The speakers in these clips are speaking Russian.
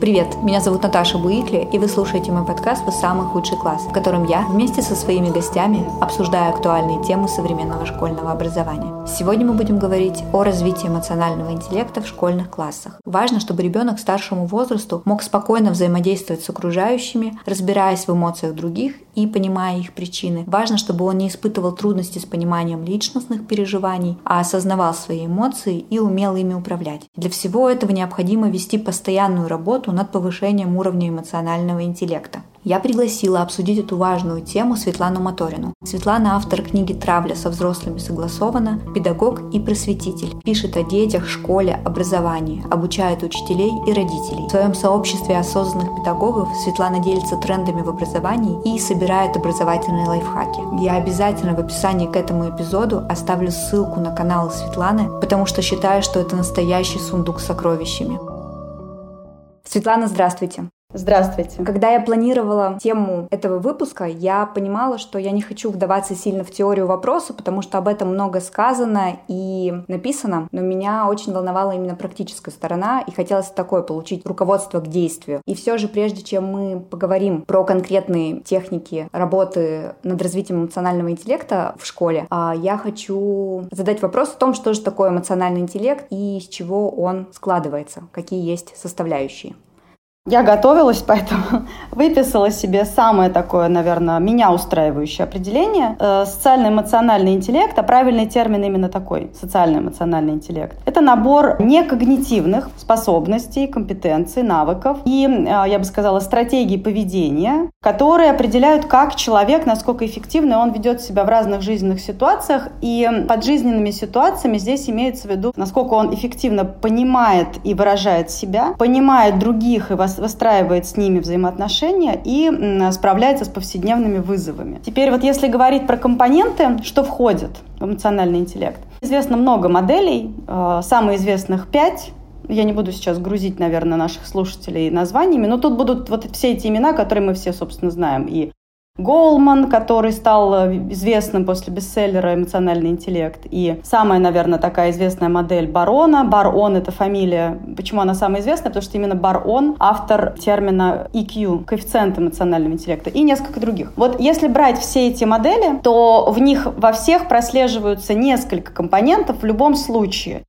Привет, меня зовут Наташа Буикли, и вы слушаете мой подкаст «Вы самый худший класс», в котором я вместе со своими гостями обсуждаю актуальные темы современного школьного образования. Сегодня мы будем говорить о развитии эмоционального интеллекта в школьных классах. Важно, чтобы ребенок старшему возрасту мог спокойно взаимодействовать с окружающими, разбираясь в эмоциях других и понимая их причины. Важно, чтобы он не испытывал трудности с пониманием личностных переживаний, а осознавал свои эмоции и умел ими управлять. Для всего этого необходимо вести постоянную работу работу над повышением уровня эмоционального интеллекта. Я пригласила обсудить эту важную тему Светлану Моторину. Светлана – автор книги «Травля со взрослыми согласована», педагог и просветитель. Пишет о детях, школе, образовании, обучает учителей и родителей. В своем сообществе осознанных педагогов Светлана делится трендами в образовании и собирает образовательные лайфхаки. Я обязательно в описании к этому эпизоду оставлю ссылку на канал Светланы, потому что считаю, что это настоящий сундук с сокровищами. Светлана, здравствуйте. Здравствуйте. Когда я планировала тему этого выпуска, я понимала, что я не хочу вдаваться сильно в теорию вопроса, потому что об этом много сказано и написано, но меня очень волновала именно практическая сторона, и хотелось такое получить руководство к действию. И все же, прежде чем мы поговорим про конкретные техники работы над развитием эмоционального интеллекта в школе, а, я хочу задать вопрос о том, что же такое эмоциональный интеллект и из чего он складывается, какие есть составляющие. Я готовилась, поэтому выписала себе самое такое, наверное, меня устраивающее определение. Э, социально-эмоциональный интеллект, а правильный термин именно такой, социально-эмоциональный интеллект. Это набор некогнитивных способностей, компетенций, навыков и, э, я бы сказала, стратегий поведения, которые определяют, как человек, насколько эффективно он ведет себя в разных жизненных ситуациях. И под жизненными ситуациями здесь имеется в виду, насколько он эффективно понимает и выражает себя, понимает других и вас выстраивает с ними взаимоотношения и справляется с повседневными вызовами. Теперь вот если говорить про компоненты, что входит в эмоциональный интеллект. Известно много моделей, э, самые известных пять я не буду сейчас грузить, наверное, наших слушателей названиями, но тут будут вот все эти имена, которые мы все, собственно, знаем. И Голман, который стал э, известным после бестселлера «Эмоциональный интеллект». И самая, наверное, такая известная модель Барона. Барон — это фамилия. Почему она самая известная? Потому что именно Барон — автор термина EQ, коэффициент эмоционального интеллекта, и несколько других. Вот если брать все эти модели, то в них во всех прослеживаются несколько компонентов в любом случае.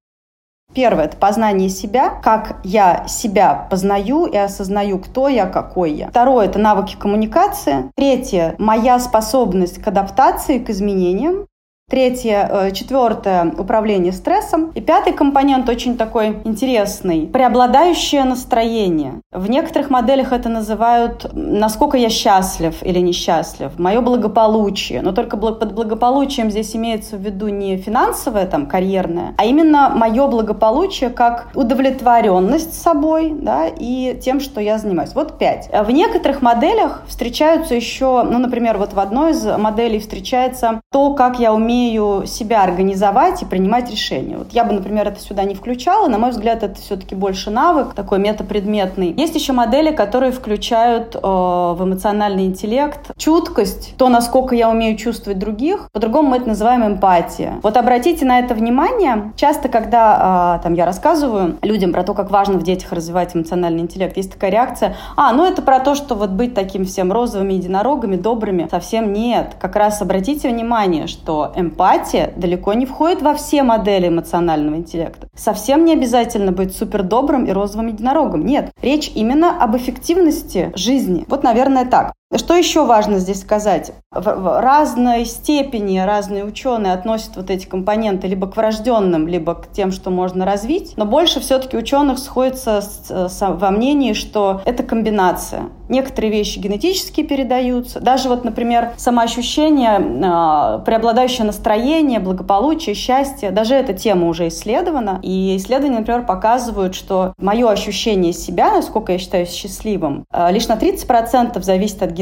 Первое – это познание себя, как я себя познаю и осознаю, кто я, какой я. Второе – это навыки коммуникации. Третье – моя способность к адаптации, к изменениям. Третье, э, четвертое – управление стрессом. И пятый компонент очень такой интересный – преобладающее настроение. В некоторых моделях это называют «насколько я счастлив или несчастлив», «мое благополучие». Но только под благополучием здесь имеется в виду не финансовое, там, карьерное, а именно мое благополучие как удовлетворенность собой да, и тем, что я занимаюсь. Вот пять. В некоторых моделях встречаются еще, ну, например, вот в одной из моделей встречается то, как я умею умею себя организовать и принимать решения. Вот я бы, например, это сюда не включала. На мой взгляд, это все-таки больше навык, такой метапредметный. Есть еще модели, которые включают э, в эмоциональный интеллект чуткость, то, насколько я умею чувствовать других. По-другому мы это называем эмпатия. Вот обратите на это внимание. Часто, когда э, там, я рассказываю людям про то, как важно в детях развивать эмоциональный интеллект, есть такая реакция, а, ну это про то, что вот быть таким всем розовыми единорогами, добрыми. Совсем нет. Как раз обратите внимание, что эмпатия эмпатия далеко не входит во все модели эмоционального интеллекта. Совсем не обязательно быть супер добрым и розовым единорогом. Нет, речь именно об эффективности жизни. Вот, наверное, так. Что еще важно здесь сказать? В разной степени разные ученые относят вот эти компоненты либо к врожденным, либо к тем, что можно развить. Но больше все-таки ученых сходится с, с, во мнении, что это комбинация. Некоторые вещи генетически передаются. Даже вот, например, самоощущение, э, преобладающее настроение, благополучие, счастье. Даже эта тема уже исследована. И исследования, например, показывают, что мое ощущение себя, насколько я считаю счастливым, э, лишь на 30% зависит от генетики,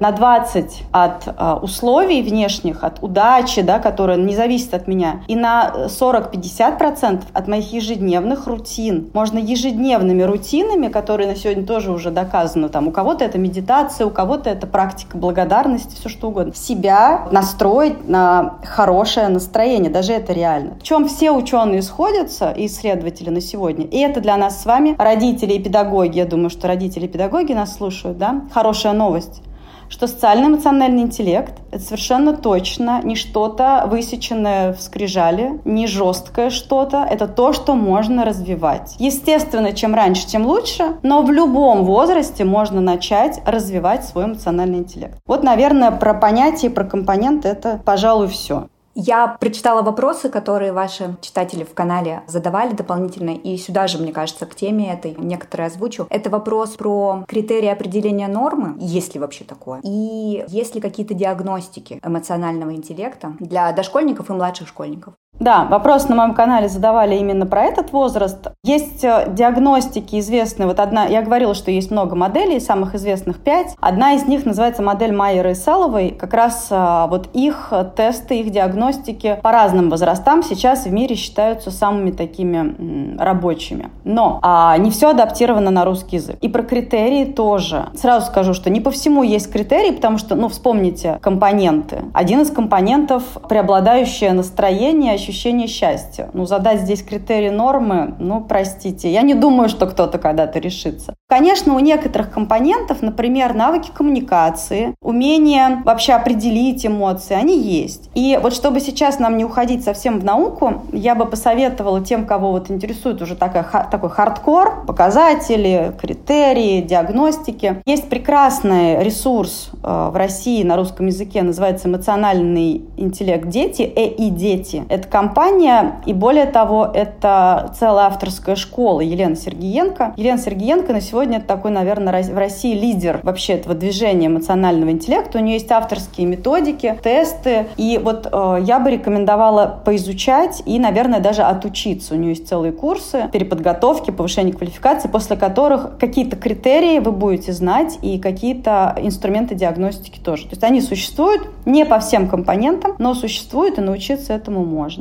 на 20 от э, условий внешних, от удачи, да, которая не зависит от меня, и на 40-50% от моих ежедневных рутин. Можно ежедневными рутинами, которые на сегодня тоже уже доказаны, там, у кого-то это медитация, у кого-то это практика благодарности, все что угодно, себя настроить на хорошее настроение, даже это реально. В чем все ученые сходятся и исследователи на сегодня, и это для нас с вами, родители и педагоги, я думаю, что родители и педагоги нас слушают, да, хорошая новость что социально-эмоциональный интеллект — это совершенно точно не что-то высеченное в скрижале, не жесткое что-то, это то, что можно развивать. Естественно, чем раньше, тем лучше, но в любом возрасте можно начать развивать свой эмоциональный интеллект. Вот, наверное, про понятие, про компоненты — это, пожалуй, все. Я прочитала вопросы, которые ваши читатели в канале задавали дополнительно, и сюда же, мне кажется, к теме этой некоторые озвучу. Это вопрос про критерии определения нормы, есть ли вообще такое, и есть ли какие-то диагностики эмоционального интеллекта для дошкольников и младших школьников. Да, вопрос на моем канале задавали именно про этот возраст. Есть э, диагностики известные. Вот одна, я говорила, что есть много моделей, самых известных пять. Одна из них называется модель Майера и Селовой. Как раз э, вот их тесты, их диагностики по разным возрастам сейчас в мире считаются самыми такими рабочими. Но а, не все адаптировано на русский язык. И про критерии тоже. Сразу скажу, что не по всему есть критерии, потому что, ну, вспомните компоненты. Один из компонентов – преобладающее настроение, ощущение счастья. Ну, задать здесь критерии нормы, ну, простите, я не думаю, что кто-то когда-то решится. Конечно, у некоторых компонентов, например, навыки коммуникации, умение вообще определить эмоции, они есть. И вот чтобы сейчас нам не уходить совсем в науку, я бы посоветовала тем, кого вот интересует уже такая, такой хардкор, показатели, критерии, диагностики. Есть прекрасный ресурс э, в России на русском языке, называется «Эмоциональный интеллект дети», ЭИ дети. Это компания, и более того, это целая авторская школа Елена Сергиенко. Елена Сергиенко на сегодня это такой, наверное, в России лидер вообще этого движения эмоционального интеллекта. У нее есть авторские методики, тесты, и вот э, я бы рекомендовала поизучать и, наверное, даже отучиться. У нее есть целые курсы переподготовки, повышения квалификации, после которых какие-то критерии вы будете знать и какие-то инструменты диагностики тоже. То есть они существуют не по всем компонентам, но существуют, и научиться этому можно.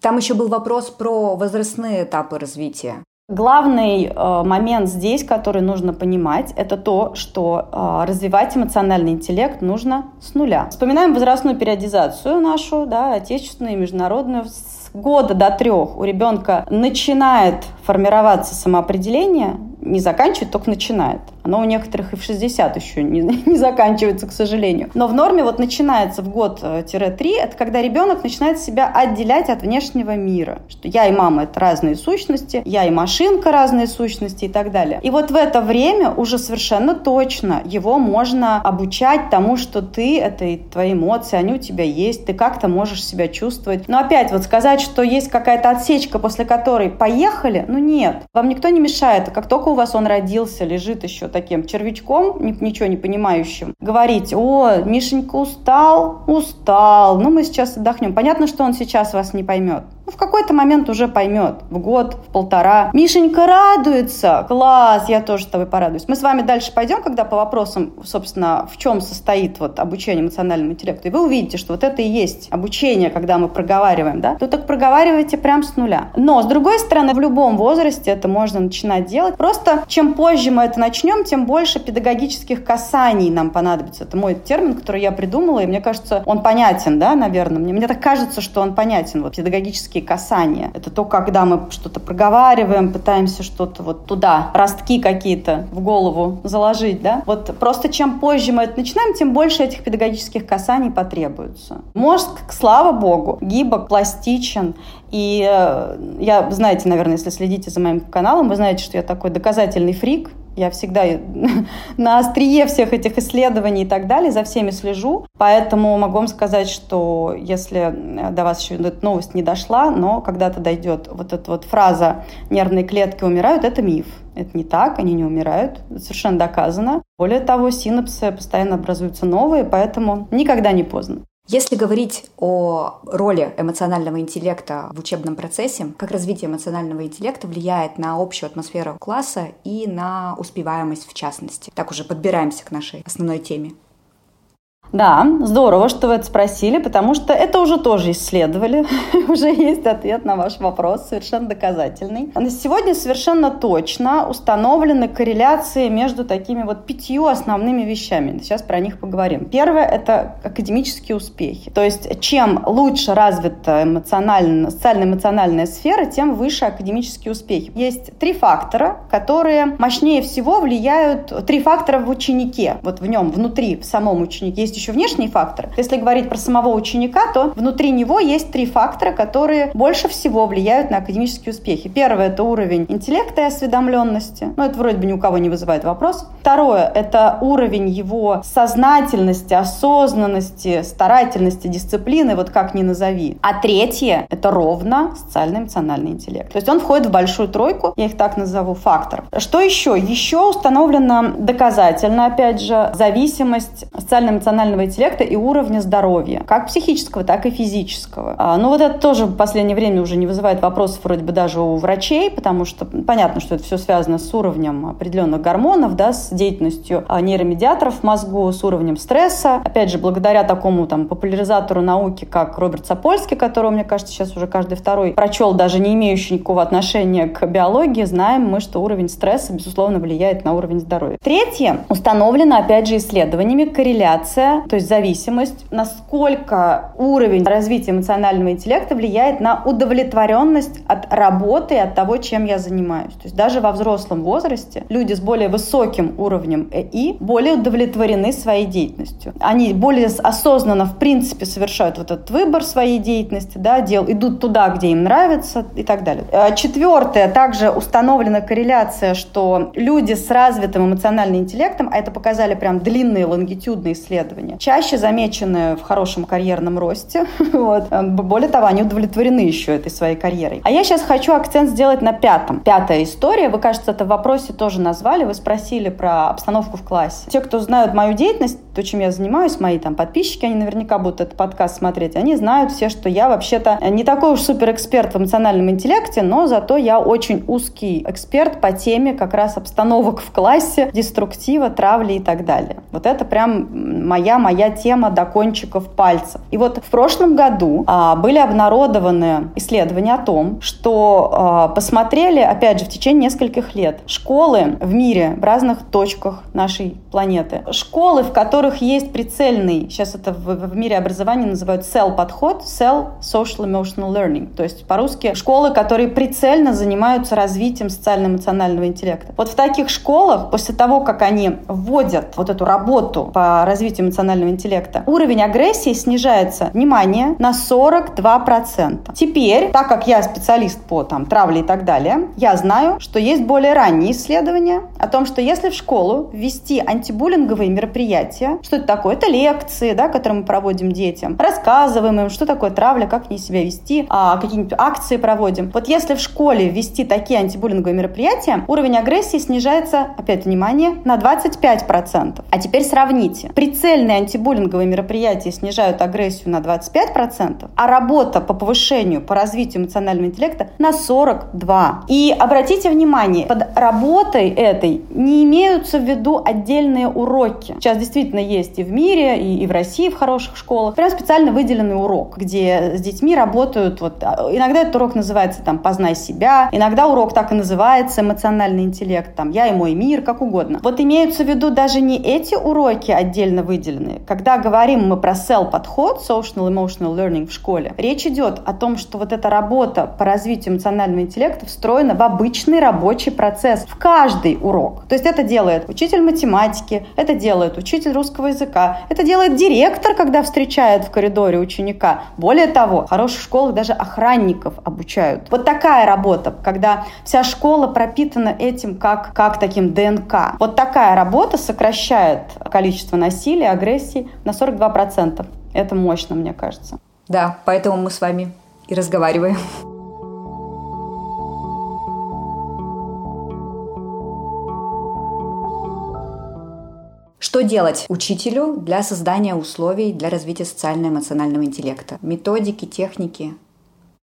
Там еще был вопрос про возрастные этапы развития. Главный э, момент здесь, который нужно понимать, это то, что э, развивать эмоциональный интеллект нужно с нуля. Вспоминаем возрастную периодизацию нашу, да, отечественную и международную. С года до трех у ребенка начинает формироваться самоопределение, не заканчивает, только начинает. Оно у некоторых и в 60 еще не, не заканчивается, к сожалению. Но в норме вот начинается в год-3, это когда ребенок начинает себя отделять от внешнего мира. Что я и мама — это разные сущности, я и машинка — разные сущности и так далее. И вот в это время уже совершенно точно его можно обучать тому, что ты — это и твои эмоции, они у тебя есть, ты как-то можешь себя чувствовать. Но опять вот сказать, что есть какая-то отсечка, после которой поехали, ну нет. Вам никто не мешает. Как только у вас он родился, лежит еще таким червячком, ничего не понимающим, говорить, о, Мишенька устал, устал, ну мы сейчас отдохнем. Понятно, что он сейчас вас не поймет. Ну, в какой-то момент уже поймет, в год, в полтора. Мишенька радуется, класс, я тоже с тобой порадуюсь. Мы с вами дальше пойдем, когда по вопросам, собственно, в чем состоит вот обучение эмоциональному интеллекту, и вы увидите, что вот это и есть обучение, когда мы проговариваем, да, то так проговаривайте прям с нуля. Но, с другой стороны, в любом возрасте это можно начинать делать. Просто чем позже мы это начнем, тем больше педагогических касаний нам понадобится. Это мой термин, который я придумала, и мне кажется, он понятен, да, наверное. Мне, мне так кажется, что он понятен, вот педагогический физические касания. Это то, когда мы что-то проговариваем, пытаемся что-то вот туда, ростки какие-то в голову заложить, да. Вот просто чем позже мы это начинаем, тем больше этих педагогических касаний потребуется. Мозг, слава богу, гибок, пластичен, и э, я, знаете, наверное, если следите за моим каналом, вы знаете, что я такой доказательный фрик, я всегда на острие всех этих исследований и так далее, за всеми слежу. Поэтому могу вам сказать, что если до вас еще эта новость не дошла, но когда-то дойдет вот эта вот фраза «нервные клетки умирают», это миф. Это не так, они не умирают, совершенно доказано. Более того, синапсы постоянно образуются новые, поэтому никогда не поздно. Если говорить о роли эмоционального интеллекта в учебном процессе, как развитие эмоционального интеллекта влияет на общую атмосферу класса и на успеваемость в частности. Так уже подбираемся к нашей основной теме. Да, здорово, что вы это спросили, потому что это уже тоже исследовали. уже есть ответ на ваш вопрос, совершенно доказательный. На сегодня совершенно точно установлены корреляции между такими вот пятью основными вещами. Сейчас про них поговорим. Первое – это академические успехи. То есть чем лучше развита эмоционально, социально-эмоциональная сфера, тем выше академические успехи. Есть три фактора, которые мощнее всего влияют, три фактора в ученике, вот в нем, внутри, в самом ученике. Есть еще внешние факторы. Если говорить про самого ученика, то внутри него есть три фактора, которые больше всего влияют на академические успехи. Первое – это уровень интеллекта и осведомленности. Ну, это вроде бы ни у кого не вызывает вопрос. Второе – это уровень его сознательности, осознанности, старательности, дисциплины, вот как ни назови. А третье – это ровно социально-эмоциональный интеллект. То есть он входит в большую тройку, я их так назову, факторов. Что еще? Еще установлено доказательно, опять же, зависимость социально-эмоционального эмоционального интеллекта и уровня здоровья, как психического, так и физического. А, ну вот это тоже в последнее время уже не вызывает вопросов вроде бы даже у врачей, потому что понятно, что это все связано с уровнем определенных гормонов, да, с деятельностью а, нейромедиаторов в мозгу, с уровнем стресса. Опять же, благодаря такому там популяризатору науки, как Роберт Сапольский, которого, мне кажется, сейчас уже каждый второй прочел, даже не имеющий никакого отношения к биологии, знаем мы, что уровень стресса, безусловно, влияет на уровень здоровья. Третье, установлено, опять же, исследованиями корреляция то есть зависимость, насколько уровень развития эмоционального интеллекта влияет на удовлетворенность от работы от того, чем я занимаюсь. То есть даже во взрослом возрасте люди с более высоким уровнем ЭИ более удовлетворены своей деятельностью. Они более осознанно, в принципе, совершают вот этот выбор своей деятельности, да, дел, идут туда, где им нравится и так далее. А четвертое, также установлена корреляция, что люди с развитым эмоциональным интеллектом, а это показали прям длинные лонгитюдные исследования, чаще замечены в хорошем карьерном росте. вот. Более того, они удовлетворены еще этой своей карьерой. А я сейчас хочу акцент сделать на пятом. Пятая история. Вы, кажется, это в вопросе тоже назвали. Вы спросили про обстановку в классе. Те, кто знают мою деятельность, то, чем я занимаюсь, мои там подписчики, они наверняка будут этот подкаст смотреть, они знают все, что я вообще-то не такой уж супер эксперт в эмоциональном интеллекте, но зато я очень узкий эксперт по теме как раз обстановок в классе, деструктива, травли и так далее. Вот это прям моя моя тема до кончиков пальцев. И вот в прошлом году а, были обнародованы исследования о том, что а, посмотрели, опять же, в течение нескольких лет школы в мире, в разных точках нашей планеты. Школы, в которых есть прицельный, сейчас это в, в мире образования называют cell подход, cell social emotional learning, то есть по-русски школы, которые прицельно занимаются развитием социально-эмоционального интеллекта. Вот в таких школах, после того, как они вводят вот эту работу по развитию эмоционального эмоционального интеллекта, уровень агрессии снижается, внимание, на 42%. Теперь, так как я специалист по там, травле и так далее, я знаю, что есть более ранние исследования о том, что если в школу ввести антибуллинговые мероприятия, что это такое? Это лекции, да, которые мы проводим детям, рассказываем им, что такое травля, как не себя вести, а, какие-нибудь акции проводим. Вот если в школе ввести такие антибуллинговые мероприятия, уровень агрессии снижается, опять внимание, на 25%. А теперь сравните. Прицельные антибуллинговые мероприятия снижают агрессию на 25%, а работа по повышению, по развитию эмоционального интеллекта на 42%. И обратите внимание, под работой этой не имеются в виду отдельные уроки. Сейчас действительно есть и в мире, и, и в России в хороших школах прям специально выделенный урок, где с детьми работают, вот а, иногда этот урок называется там «Познай себя», иногда урок так и называется «Эмоциональный интеллект», там «Я и мой мир», как угодно. Вот имеются в виду даже не эти уроки отдельно выделены, когда говорим мы про SEL подход, Social Emotional Learning в школе, речь идет о том, что вот эта работа по развитию эмоционального интеллекта встроена в обычный рабочий процесс, в каждый урок. То есть это делает учитель математики, это делает учитель русского языка, это делает директор, когда встречает в коридоре ученика. Более того, в хороших школах даже охранников обучают. Вот такая работа, когда вся школа пропитана этим как, как таким ДНК. Вот такая работа сокращает количество насилия, агрессии, агрессии на 42%. Это мощно, мне кажется. Да, поэтому мы с вами и разговариваем. Что делать учителю для создания условий для развития социально-эмоционального интеллекта? Методики, техники?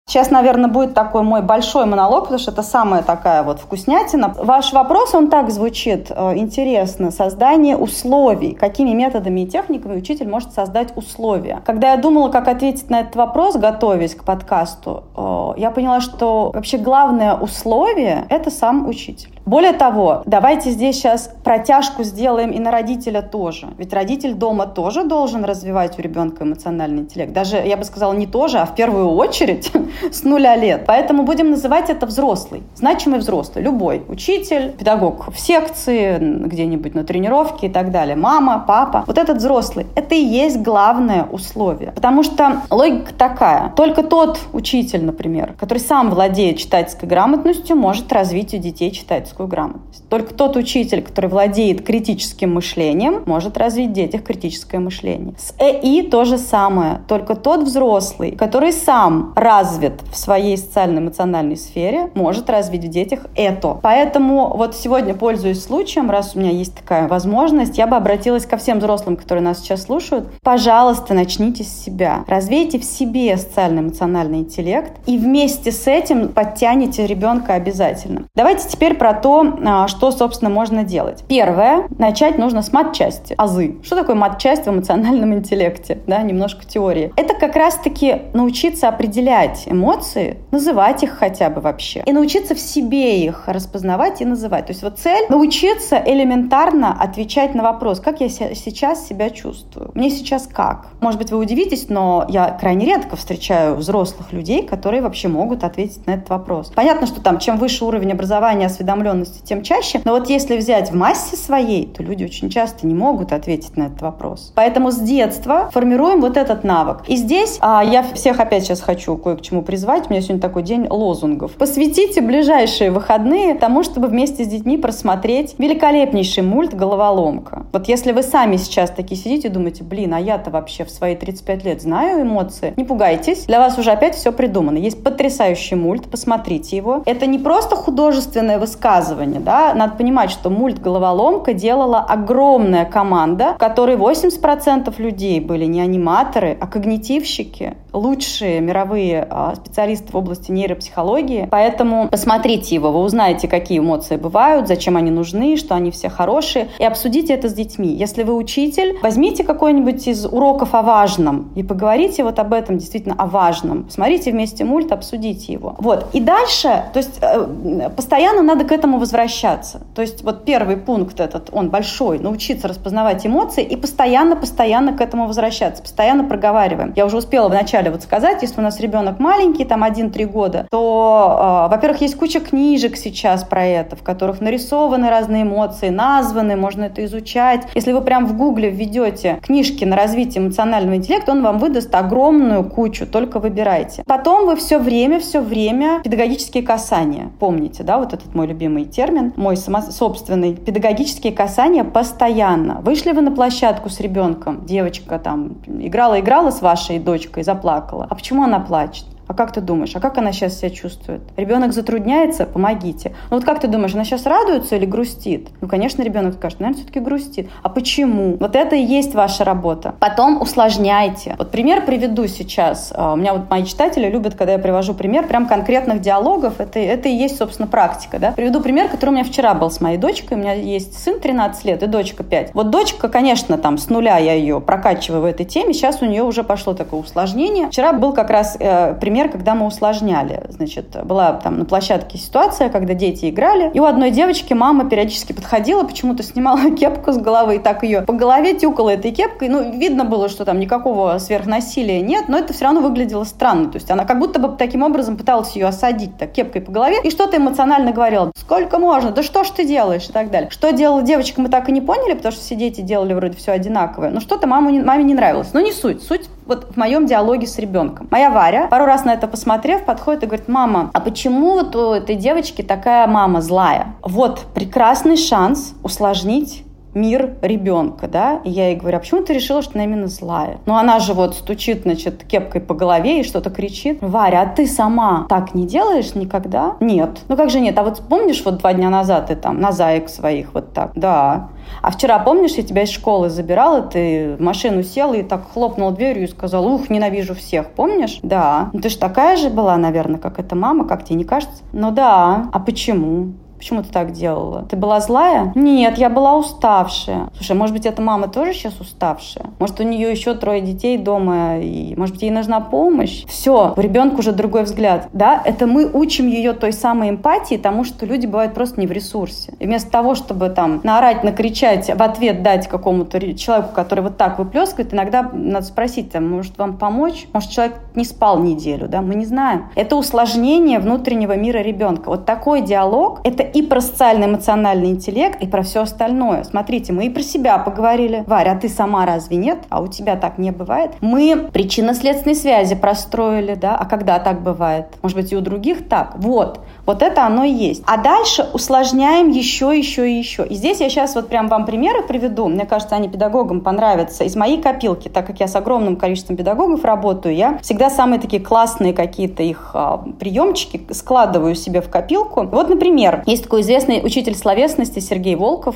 Сейчас, наверное, будет такой мой большой монолог, потому что это самая такая вот вкуснятина. Ваш вопрос, он так звучит, э, интересно, создание условий. Какими методами и техниками учитель может создать условия? Когда я думала, как ответить на этот вопрос, готовясь к подкасту, э, я поняла, что вообще главное условие – это сам учитель. Более того, давайте здесь сейчас протяжку сделаем и на родителя тоже. Ведь родитель дома тоже должен развивать у ребенка эмоциональный интеллект. Даже, я бы сказала, не тоже, а в первую очередь с нуля лет. Поэтому будем называть это взрослый, значимый взрослый. Любой учитель, педагог в секции, где-нибудь на тренировке и так далее. Мама, папа. Вот этот взрослый. Это и есть главное условие. Потому что логика такая. Только тот учитель, например, который сам владеет читательской грамотностью, может развить у детей читательскую грамотность. Только тот учитель, который владеет критическим мышлением, может развить в детях критическое мышление. С ЭИ то же самое. Только тот взрослый, который сам развит в своей социально-эмоциональной сфере, может развить в детях это. Поэтому вот сегодня, пользуясь случаем, раз у меня есть такая возможность, я бы обратилась ко всем взрослым, которые нас сейчас слушают. Пожалуйста, начните с себя. Развейте в себе социально-эмоциональный интеллект и вместе с этим подтяните ребенка обязательно. Давайте теперь про то, а, что, собственно, можно делать. Первое. Начать нужно с мат-части. Азы. Что такое мат-часть в эмоциональном интеллекте? Да, немножко теории. Это как раз-таки научиться определять эмоции, называть их хотя бы вообще. И научиться в себе их распознавать и называть. То есть вот цель — научиться элементарно отвечать на вопрос, как я сейчас себя чувствую. Мне сейчас как? Может быть, вы удивитесь, но я крайне редко встречаю взрослых людей, которые вообще могут ответить на этот вопрос. Понятно, что там чем выше уровень образования, осведомленности, тем чаще. Но вот если взять в массе своей, то люди очень часто не могут ответить на этот вопрос. Поэтому с детства формируем вот этот навык. И здесь а, я всех опять сейчас хочу кое к чему призвать. У меня сегодня такой день лозунгов. Посвятите ближайшие выходные тому, чтобы вместе с детьми просмотреть великолепнейший мульт «Головоломка». Вот если вы сами сейчас такие сидите и думаете, блин, а я-то вообще в свои 35 лет знаю эмоции, не пугайтесь, для вас уже опять все придумано. Есть потрясающий мульт, посмотрите его. Это не просто художественное высказывание, да, надо понимать, что мульт «Головоломка» делала огромная команда, в которой 80% людей были не аниматоры, а когнитивщики, лучшие мировые а, специалист в области нейропсихологии. Поэтому посмотрите его, вы узнаете, какие эмоции бывают, зачем они нужны, что они все хорошие, и обсудите это с детьми. Если вы учитель, возьмите какой-нибудь из уроков о важном и поговорите вот об этом, действительно о важном. Посмотрите вместе мульт, обсудите его. Вот. И дальше, то есть э, постоянно надо к этому возвращаться. То есть вот первый пункт этот, он большой, научиться распознавать эмоции и постоянно-постоянно к этому возвращаться, постоянно проговариваем. Я уже успела вначале вот сказать, если у нас ребенок маленький, там 1-3 года, то, э, во-первых, есть куча книжек сейчас про это, в которых нарисованы разные эмоции, названы, можно это изучать. Если вы прям в гугле введете книжки на развитие эмоционального интеллекта, он вам выдаст огромную кучу, только выбирайте. Потом вы все время, все время педагогические касания. Помните, да, вот этот мой любимый термин, мой собственный. Педагогические касания постоянно. Вышли вы на площадку с ребенком, девочка там играла-играла с вашей дочкой, заплакала. А почему она плачет? А как ты думаешь, а как она сейчас себя чувствует? Ребенок затрудняется? Помогите. Ну вот как ты думаешь, она сейчас радуется или грустит? Ну, конечно, ребенок скажет, наверное, все-таки грустит. А почему? Вот это и есть ваша работа. Потом усложняйте. Вот пример приведу сейчас. А, у меня вот мои читатели любят, когда я привожу пример прям конкретных диалогов. Это, это и есть, собственно, практика. Да? Приведу пример, который у меня вчера был с моей дочкой. У меня есть сын 13 лет и дочка 5. Вот дочка, конечно, там с нуля я ее прокачиваю в этой теме. Сейчас у нее уже пошло такое усложнение. Вчера был как раз э, пример пример, когда мы усложняли. Значит, была там на площадке ситуация, когда дети играли, и у одной девочки мама периодически подходила, почему-то снимала кепку с головы и так ее по голове тюкала этой кепкой. Ну, видно было, что там никакого сверхнасилия нет, но это все равно выглядело странно. То есть она как будто бы таким образом пыталась ее осадить так кепкой по голове и что-то эмоционально говорила. Сколько можно? Да что ж ты делаешь? И так далее. Что делала девочка, мы так и не поняли, потому что все дети делали вроде все одинаковое. Но что-то маме не нравилось. Но не суть. Суть вот в моем диалоге с ребенком. Моя Варя, пару раз на это посмотрев, подходит и говорит, мама, а почему вот у этой девочки такая мама злая? Вот прекрасный шанс усложнить мир ребенка, да, и я ей говорю, а почему ты решила, что она именно злая? Ну, она же вот стучит, значит, кепкой по голове и что-то кричит. Варя, а ты сама так не делаешь никогда? Нет. Ну, как же нет? А вот помнишь, вот два дня назад ты там на заек своих вот так? Да. А вчера, помнишь, я тебя из школы забирала, ты в машину села и так хлопнул дверью и сказал, ух, ненавижу всех, помнишь? Да. Ну, ты же такая же была, наверное, как эта мама, как тебе не кажется? Ну да. А почему? Почему ты так делала? Ты была злая? Нет, я была уставшая. Слушай, может быть, эта мама тоже сейчас уставшая? Может, у нее еще трое детей дома, и, может быть, ей нужна помощь? Все, у ребенка уже другой взгляд. Да, это мы учим ее той самой эмпатии, тому, что люди бывают просто не в ресурсе. И вместо того, чтобы там наорать, накричать, в ответ дать какому-то человеку, который вот так выплескивает, иногда надо спросить, там, может, вам помочь? Может, человек не спал неделю, да? Мы не знаем. Это усложнение внутреннего мира ребенка. Вот такой диалог — это и про социальный эмоциональный интеллект, и про все остальное. Смотрите, мы и про себя поговорили. Варя, а ты сама разве нет? А у тебя так не бывает? Мы причинно-следственные связи простроили, да? А когда так бывает? Может быть, и у других так? Вот. Вот это оно и есть. А дальше усложняем еще, еще и еще. И здесь я сейчас вот прям вам примеры приведу. Мне кажется, они педагогам понравятся. Из моей копилки, так как я с огромным количеством педагогов работаю, я всегда самые такие классные какие-то их а, приемчики складываю себе в копилку. Вот, например, есть такой известный учитель словесности Сергей Волков.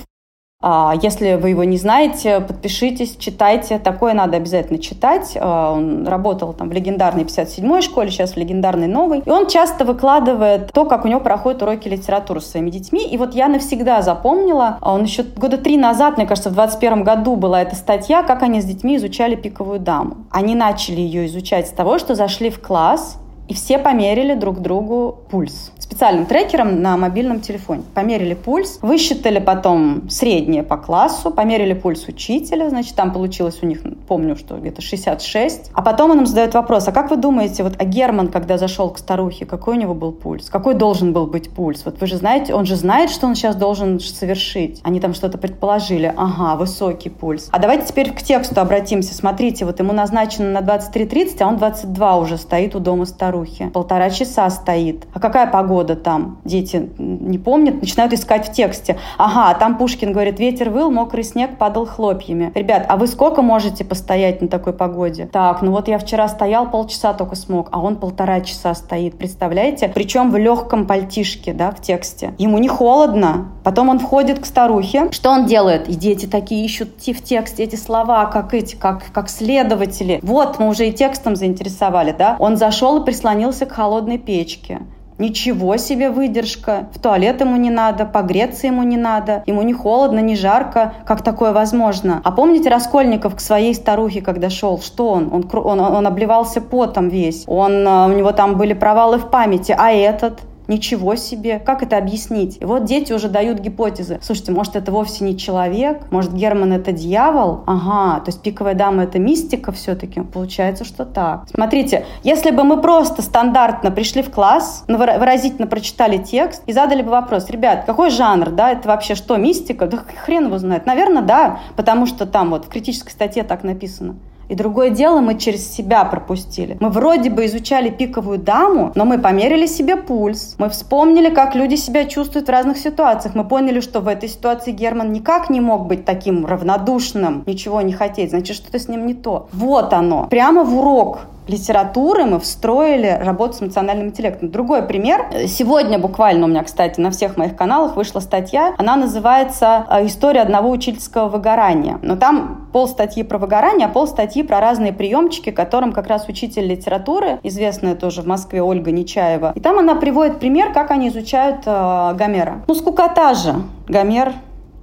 А, если вы его не знаете, подпишитесь, читайте. Такое надо обязательно читать. А, он работал там в легендарной 57-й школе, сейчас в легендарной новой. И он часто выкладывает то, как у него проходят уроки литературы с своими детьми. И вот я навсегда запомнила, а, он еще года три назад, мне кажется, в 21 году была эта статья, как они с детьми изучали пиковую даму. Они начали ее изучать с того, что зашли в класс, и все померили друг другу пульс специальным трекером на мобильном телефоне. Померили пульс, высчитали потом среднее по классу, померили пульс учителя, значит, там получилось у них, помню, что где-то 66. А потом он им задает вопрос, а как вы думаете, вот а Герман, когда зашел к старухе, какой у него был пульс? Какой должен был быть пульс? Вот вы же знаете, он же знает, что он сейчас должен совершить. Они там что-то предположили. Ага, высокий пульс. А давайте теперь к тексту обратимся. Смотрите, вот ему назначено на 23.30, а он 22 уже стоит у дома старухи. Полтора часа стоит. А какая погода? Года там дети не помнят, начинают искать в тексте. Ага, там Пушкин говорит, ветер выл, мокрый снег падал хлопьями. Ребят, а вы сколько можете постоять на такой погоде? Так, ну вот я вчера стоял полчаса только смог, а он полтора часа стоит, представляете? Причем в легком пальтишке, да, в тексте. Ему не холодно. Потом он входит к старухе. Что он делает? И дети такие ищут в тексте эти слова, как эти, как, как следователи. Вот, мы уже и текстом заинтересовали, да? Он зашел и прислонился к холодной печке. Ничего себе выдержка. В туалет ему не надо, погреться ему не надо, ему не холодно, не жарко. Как такое возможно? А помните Раскольников к своей старухе, когда шел? Что он? Он, он, он обливался потом весь. Он, э, у него там были провалы в памяти. А этот? Ничего себе! Как это объяснить? И вот дети уже дают гипотезы. Слушайте, может, это вовсе не человек? Может, Герман — это дьявол? Ага, то есть пиковая дама — это мистика все-таки? Получается, что так. Смотрите, если бы мы просто стандартно пришли в класс, выразительно прочитали текст и задали бы вопрос, ребят, какой жанр, да, это вообще что, мистика? Да хрен его знает. Наверное, да, потому что там вот в критической статье так написано. И другое дело мы через себя пропустили. Мы вроде бы изучали пиковую даму, но мы померили себе пульс. Мы вспомнили, как люди себя чувствуют в разных ситуациях. Мы поняли, что в этой ситуации Герман никак не мог быть таким равнодушным, ничего не хотеть. Значит, что-то с ним не то. Вот оно. Прямо в урок литературы мы встроили работу с эмоциональным интеллектом. Другой пример. Сегодня буквально у меня, кстати, на всех моих каналах вышла статья. Она называется э, «История одного учительского выгорания». Но там пол статьи про выгорание, а пол статьи про разные приемчики, которым как раз учитель литературы, известная тоже в Москве Ольга Нечаева. И там она приводит пример, как они изучают э, Гомера. Ну, скукота же. Гомер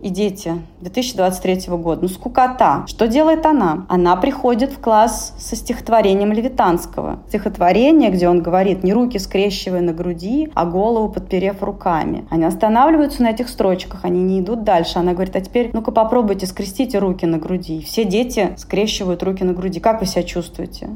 и дети 2023 года. Ну, скукота. Что делает она? Она приходит в класс со стихотворением Левитанского. Стихотворение, где он говорит «не руки скрещивая на груди, а голову подперев руками». Они останавливаются на этих строчках, они не идут дальше. Она говорит, а теперь ну-ка попробуйте, скрестите руки на груди. Все дети скрещивают руки на груди. Как вы себя чувствуете?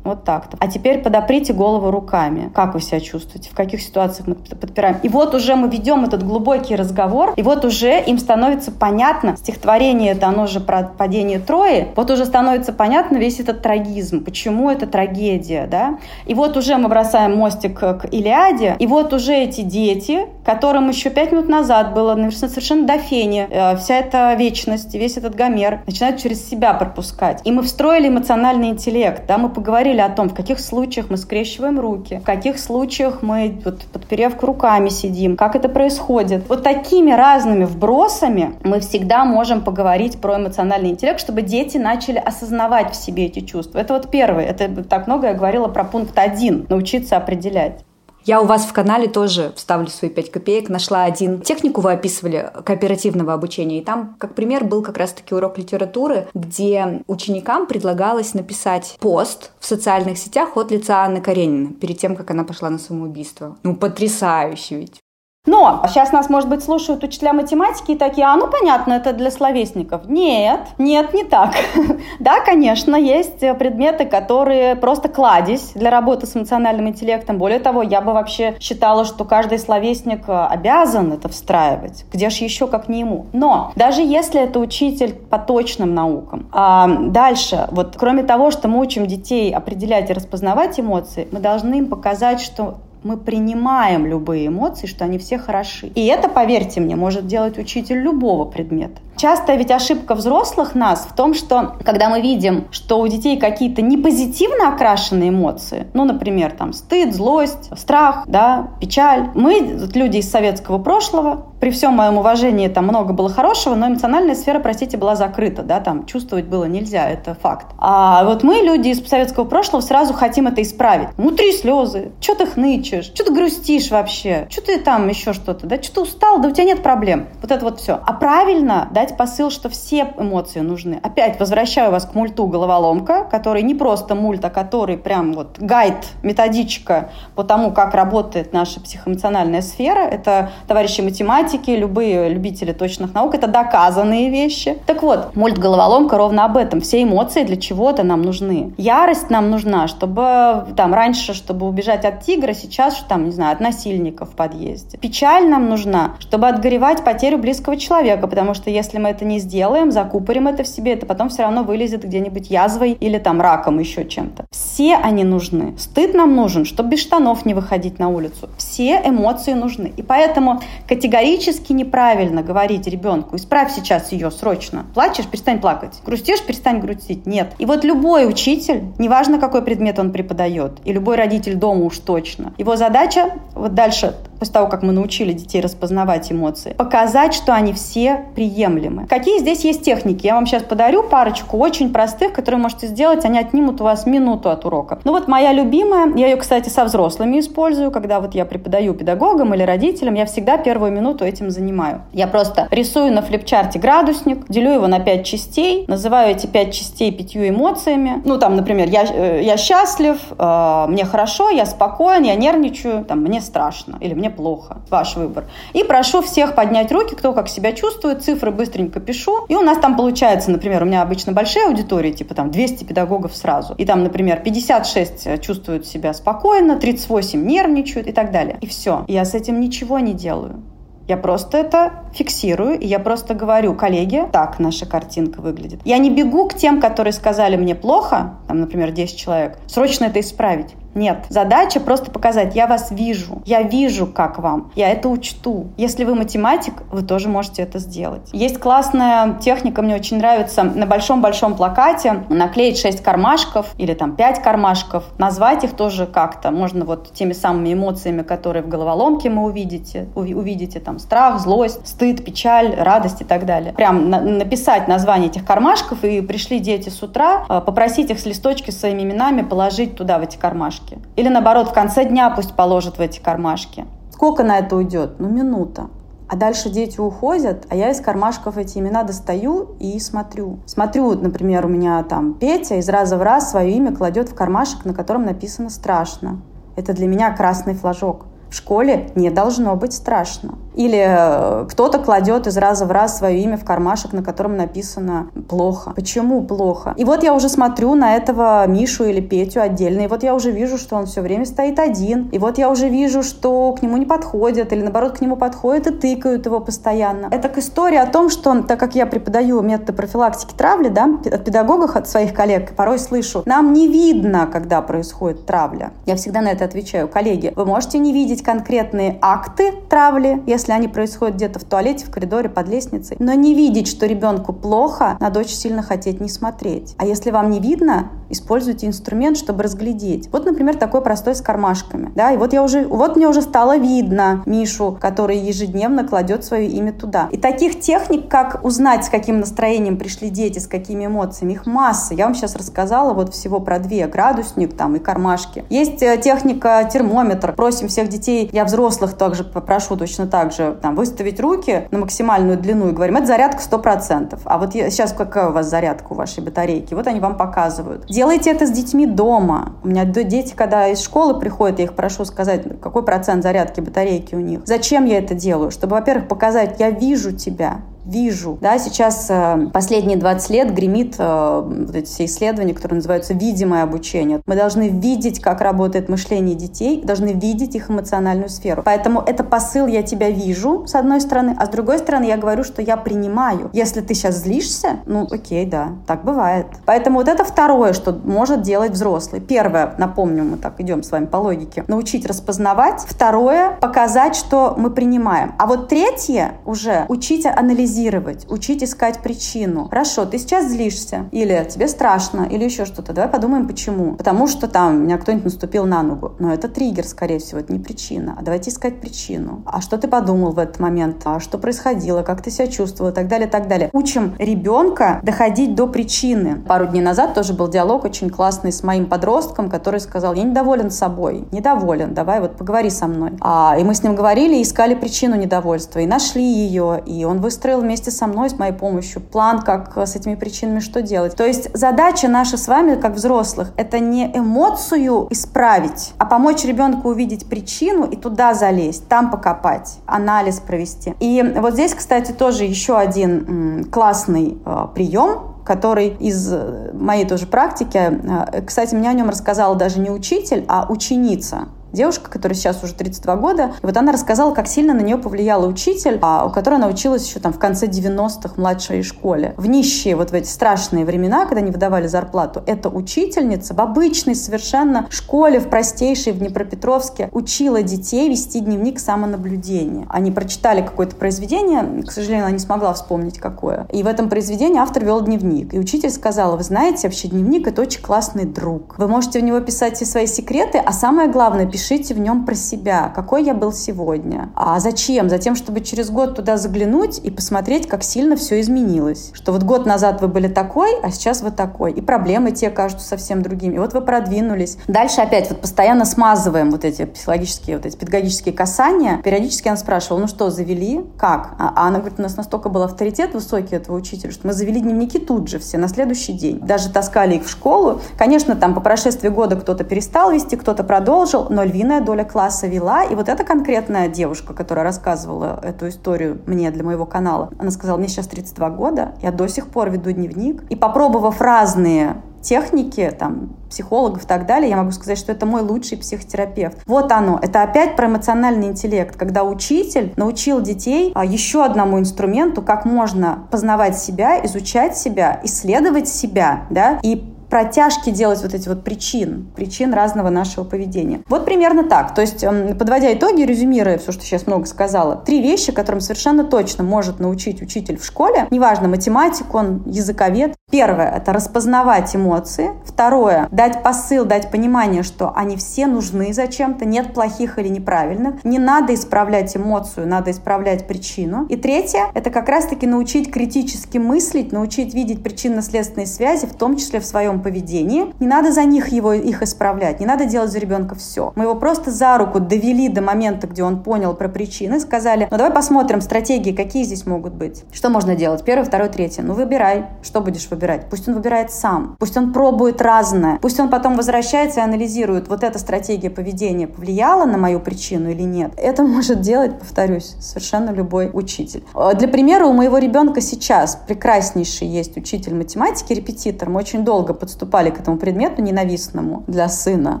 Вот так-то. А теперь подоприте голову руками. Как вы себя чувствуете? В каких ситуациях мы подпираем? И вот уже мы ведем этот глубокий разговор, и вот уже им становится понятно, стихотворение это оно же про падение Трои, вот уже становится понятно весь этот трагизм, почему это трагедия, да? И вот уже мы бросаем мостик к Илиаде, и вот уже эти дети, которым еще пять минут назад было совершенно до фени, э, вся эта вечность, весь этот гомер, начинают через себя пропускать. И мы встроили эмоциональный интеллект, да, мы поговорили о том, в каких случаях мы скрещиваем руки, в каких случаях мы, вот, подперев руками сидим, как это происходит. Вот такими разными вбросами мы всегда можем поговорить про эмоциональный интеллект, чтобы дети начали осознавать в себе эти чувства. Это вот первое. Это так много я говорила про пункт один. Научиться определять. Я у вас в канале тоже вставлю свои 5 копеек. Нашла один технику, вы описывали, кооперативного обучения. И там, как пример, был как раз-таки урок литературы, где ученикам предлагалось написать пост в социальных сетях от лица Анны Каренина перед тем, как она пошла на самоубийство. Ну, потрясающе ведь. Но сейчас нас, может быть, слушают учителя математики и такие, а ну понятно, это для словесников. Нет, нет, не так. да, конечно, есть предметы, которые просто кладезь для работы с эмоциональным интеллектом. Более того, я бы вообще считала, что каждый словесник обязан это встраивать. Где же еще, как не ему? Но даже если это учитель по точным наукам, а дальше, вот кроме того, что мы учим детей определять и распознавать эмоции, мы должны им показать, что мы принимаем любые эмоции, что они все хороши. И это, поверьте мне, может делать учитель любого предмета. Часто ведь ошибка взрослых нас в том, что когда мы видим, что у детей какие-то непозитивно окрашенные эмоции, ну, например, там стыд, злость, страх, да, печаль, мы, люди из советского прошлого, при всем моем уважении там много было хорошего, но эмоциональная сфера, простите, была закрыта, да, там чувствовать было нельзя, это факт. А вот мы, люди из советского прошлого, сразу хотим это исправить. Внутри слезы, что ты хнычешь, что ты грустишь вообще, что ты там еще что-то, да, что ты устал, да у тебя нет проблем. Вот это вот все. А правильно дать посыл, что все эмоции нужны. Опять возвращаю вас к мульту «Головоломка», который не просто мульт, а который прям вот гайд, методичка по тому, как работает наша психоэмоциональная сфера. Это товарищи математики, любые любители точных наук, это доказанные вещи. Так вот, мульт «Головоломка» ровно об этом. Все эмоции для чего-то нам нужны. Ярость нам нужна, чтобы там раньше, чтобы убежать от тигра, сейчас, там, не знаю, от насильника в подъезде. Печаль нам нужна, чтобы отгоревать потерю близкого человека, потому что если мы это не сделаем, закупорим это в себе, это потом все равно вылезет где-нибудь язвой или там раком, еще чем-то. Все они нужны. Стыд нам нужен, чтобы без штанов не выходить на улицу. Все эмоции нужны. И поэтому категорически неправильно говорить ребенку, исправь сейчас ее срочно. Плачешь, перестань плакать. Грустишь, перестань грустить. Нет. И вот любой учитель, неважно какой предмет он преподает, и любой родитель дома уж точно, его задача вот дальше после того, как мы научили детей распознавать эмоции, показать, что они все приемлемы. Какие здесь есть техники? Я вам сейчас подарю парочку очень простых, которые можете сделать, они отнимут у вас минуту от урока. Ну вот моя любимая, я ее, кстати, со взрослыми использую, когда вот я преподаю педагогам или родителям, я всегда первую минуту этим занимаю. Я просто рисую на флипчарте градусник, делю его на пять частей, называю эти пять частей пятью эмоциями. Ну там, например, я, э, я счастлив, э, мне хорошо, я спокоен, я нервничаю, там, мне страшно или мне плохо. Ваш выбор. И прошу всех поднять руки, кто как себя чувствует, цифры быстренько пишу. И у нас там получается, например, у меня обычно большие аудитории, типа там 200 педагогов сразу. И там, например, 56 чувствуют себя спокойно, 38 нервничают и так далее. И все. Я с этим ничего не делаю. Я просто это фиксирую, и я просто говорю, коллеги, так наша картинка выглядит. Я не бегу к тем, которые сказали мне плохо, там, например, 10 человек, срочно это исправить. Нет. Задача просто показать, я вас вижу, я вижу, как вам, я это учту. Если вы математик, вы тоже можете это сделать. Есть классная техника, мне очень нравится, на большом-большом плакате наклеить 6 кармашков или там 5 кармашков, назвать их тоже как-то. Можно вот теми самыми эмоциями, которые в головоломке мы увидите, увидите там страх, злость, стыд, печаль, радость и так далее. Прям на написать название этих кармашков и пришли дети с утра, а, попросить их с листочки с своими именами положить туда, в эти кармашки кармашки. Или наоборот, в конце дня пусть положат в эти кармашки. Сколько на это уйдет? Ну, минута. А дальше дети уходят, а я из кармашков эти имена достаю и смотрю. Смотрю, например, у меня там Петя из раза в раз свое имя кладет в кармашек, на котором написано «страшно». Это для меня красный флажок. В школе не должно быть страшно. Или э, кто-то кладет из раза в раз свое имя в кармашек, на котором написано «плохо». Почему плохо? И вот я уже смотрю на этого Мишу или Петю отдельно, и вот я уже вижу, что он все время стоит один, и вот я уже вижу, что к нему не подходят, или наоборот к нему подходят и тыкают его постоянно. Это к истории о том, что, так как я преподаю методы профилактики травли, да, от педагогов, от своих коллег, порой слышу, нам не видно, когда происходит травля. Я всегда на это отвечаю, коллеги, вы можете не видеть конкретные акты травли, если они происходят где-то в туалете, в коридоре, под лестницей, но не видеть, что ребенку плохо, надо очень сильно хотеть не смотреть. А если вам не видно, используйте инструмент, чтобы разглядеть. Вот, например, такой простой с кармашками. Да, и вот я уже, вот мне уже стало видно Мишу, который ежедневно кладет свое имя туда. И таких техник, как узнать, с каким настроением пришли дети, с какими эмоциями, их масса. Я вам сейчас рассказала вот всего про две. Градусник там и кармашки. Есть э, техника термометр. Просим всех детей, я взрослых также попрошу точно так же, там, выставить руки на максимальную длину и говорим, это зарядка 100%. А вот я, сейчас какая у вас зарядка у вашей батарейки? Вот они вам показывают. Делайте это с детьми дома. У меня дети, когда из школы приходят, я их прошу сказать, какой процент зарядки батарейки у них. Зачем я это делаю? Чтобы, во-первых, показать, я вижу тебя, вижу. Да, сейчас э, последние 20 лет гремит э, вот эти все исследования, которые называются видимое обучение. Мы должны видеть, как работает мышление детей, должны видеть их эмоциональную сферу. Поэтому это посыл «я тебя вижу», с одной стороны, а с другой стороны я говорю, что я принимаю. Если ты сейчас злишься, ну окей, да, так бывает. Поэтому вот это второе, что может делать взрослый. Первое, напомню, мы так идем с вами по логике, научить распознавать. Второе, показать, что мы принимаем. А вот третье уже учить анализировать анализировать, учить искать причину. Хорошо, ты сейчас злишься, или тебе страшно, или еще что-то. Давай подумаем, почему. Потому что там меня кто-нибудь наступил на ногу. Но это триггер, скорее всего, это не причина. А давайте искать причину. А что ты подумал в этот момент? А что происходило? Как ты себя чувствовал? И так далее, и так далее. Учим ребенка доходить до причины. Пару дней назад тоже был диалог очень классный с моим подростком, который сказал, я недоволен собой. Недоволен, давай вот поговори со мной. А, и мы с ним говорили, искали причину недовольства, и нашли ее, и он выстроил вместе со мной, с моей помощью, план, как с этими причинами что делать. То есть задача наша с вами, как взрослых, это не эмоцию исправить, а помочь ребенку увидеть причину и туда залезть, там покопать, анализ провести. И вот здесь, кстати, тоже еще один классный э, прием, который из моей тоже практики, э, кстати, мне о нем рассказала даже не учитель, а ученица девушка, которая сейчас уже 32 года. И вот она рассказала, как сильно на нее повлияла учитель, а, у которой она училась еще там в конце 90-х в младшей школе. В нищие вот в эти страшные времена, когда не выдавали зарплату, эта учительница в обычной совершенно школе, в простейшей, в Днепропетровске, учила детей вести дневник самонаблюдения. Они прочитали какое-то произведение, к сожалению, она не смогла вспомнить какое. И в этом произведении автор вел дневник. И учитель сказала, вы знаете, вообще дневник — это очень классный друг. Вы можете в него писать все свои секреты, а самое главное — пишите в нем про себя, какой я был сегодня. А зачем? Затем, чтобы через год туда заглянуть и посмотреть, как сильно все изменилось. Что вот год назад вы были такой, а сейчас вы такой. И проблемы те кажутся совсем другими. И вот вы продвинулись. Дальше опять вот постоянно смазываем вот эти психологические, вот эти педагогические касания. Периодически она спрашивала, ну что, завели? Как? А, а она говорит, у нас настолько был авторитет высокий этого учителя, что мы завели дневники тут же все, на следующий день. Даже таскали их в школу. Конечно, там по прошествии года кто-то перестал вести, кто-то продолжил, но львиная доля класса вела. И вот эта конкретная девушка, которая рассказывала эту историю мне для моего канала, она сказала, мне сейчас 32 года, я до сих пор веду дневник. И попробовав разные техники, там, психологов и так далее, я могу сказать, что это мой лучший психотерапевт. Вот оно. Это опять про эмоциональный интеллект, когда учитель научил детей а, еще одному инструменту, как можно познавать себя, изучать себя, исследовать себя, да, и протяжки делать вот эти вот причин, причин разного нашего поведения. Вот примерно так. То есть, эм, подводя итоги, резюмируя все, что сейчас много сказала, три вещи, которым совершенно точно может научить учитель в школе, неважно, математик он, языковед. Первое — это распознавать эмоции. Второе — дать посыл, дать понимание, что они все нужны зачем-то, нет плохих или неправильных. Не надо исправлять эмоцию, надо исправлять причину. И третье — это как раз-таки научить критически мыслить, научить видеть причинно-следственные связи, в том числе в своем поведении. Не надо за них его, их исправлять, не надо делать за ребенка все. Мы его просто за руку довели до момента, где он понял про причины, сказали, ну давай посмотрим стратегии, какие здесь могут быть. Что можно делать? Первое, второе, третье. Ну выбирай, что будешь выбирать выбирать. Пусть он выбирает сам. Пусть он пробует разное. Пусть он потом возвращается и анализирует, вот эта стратегия поведения повлияла на мою причину или нет. Это может делать, повторюсь, совершенно любой учитель. Э, для примера, у моего ребенка сейчас прекраснейший есть учитель математики, репетитор. Мы очень долго подступали к этому предмету ненавистному для сына.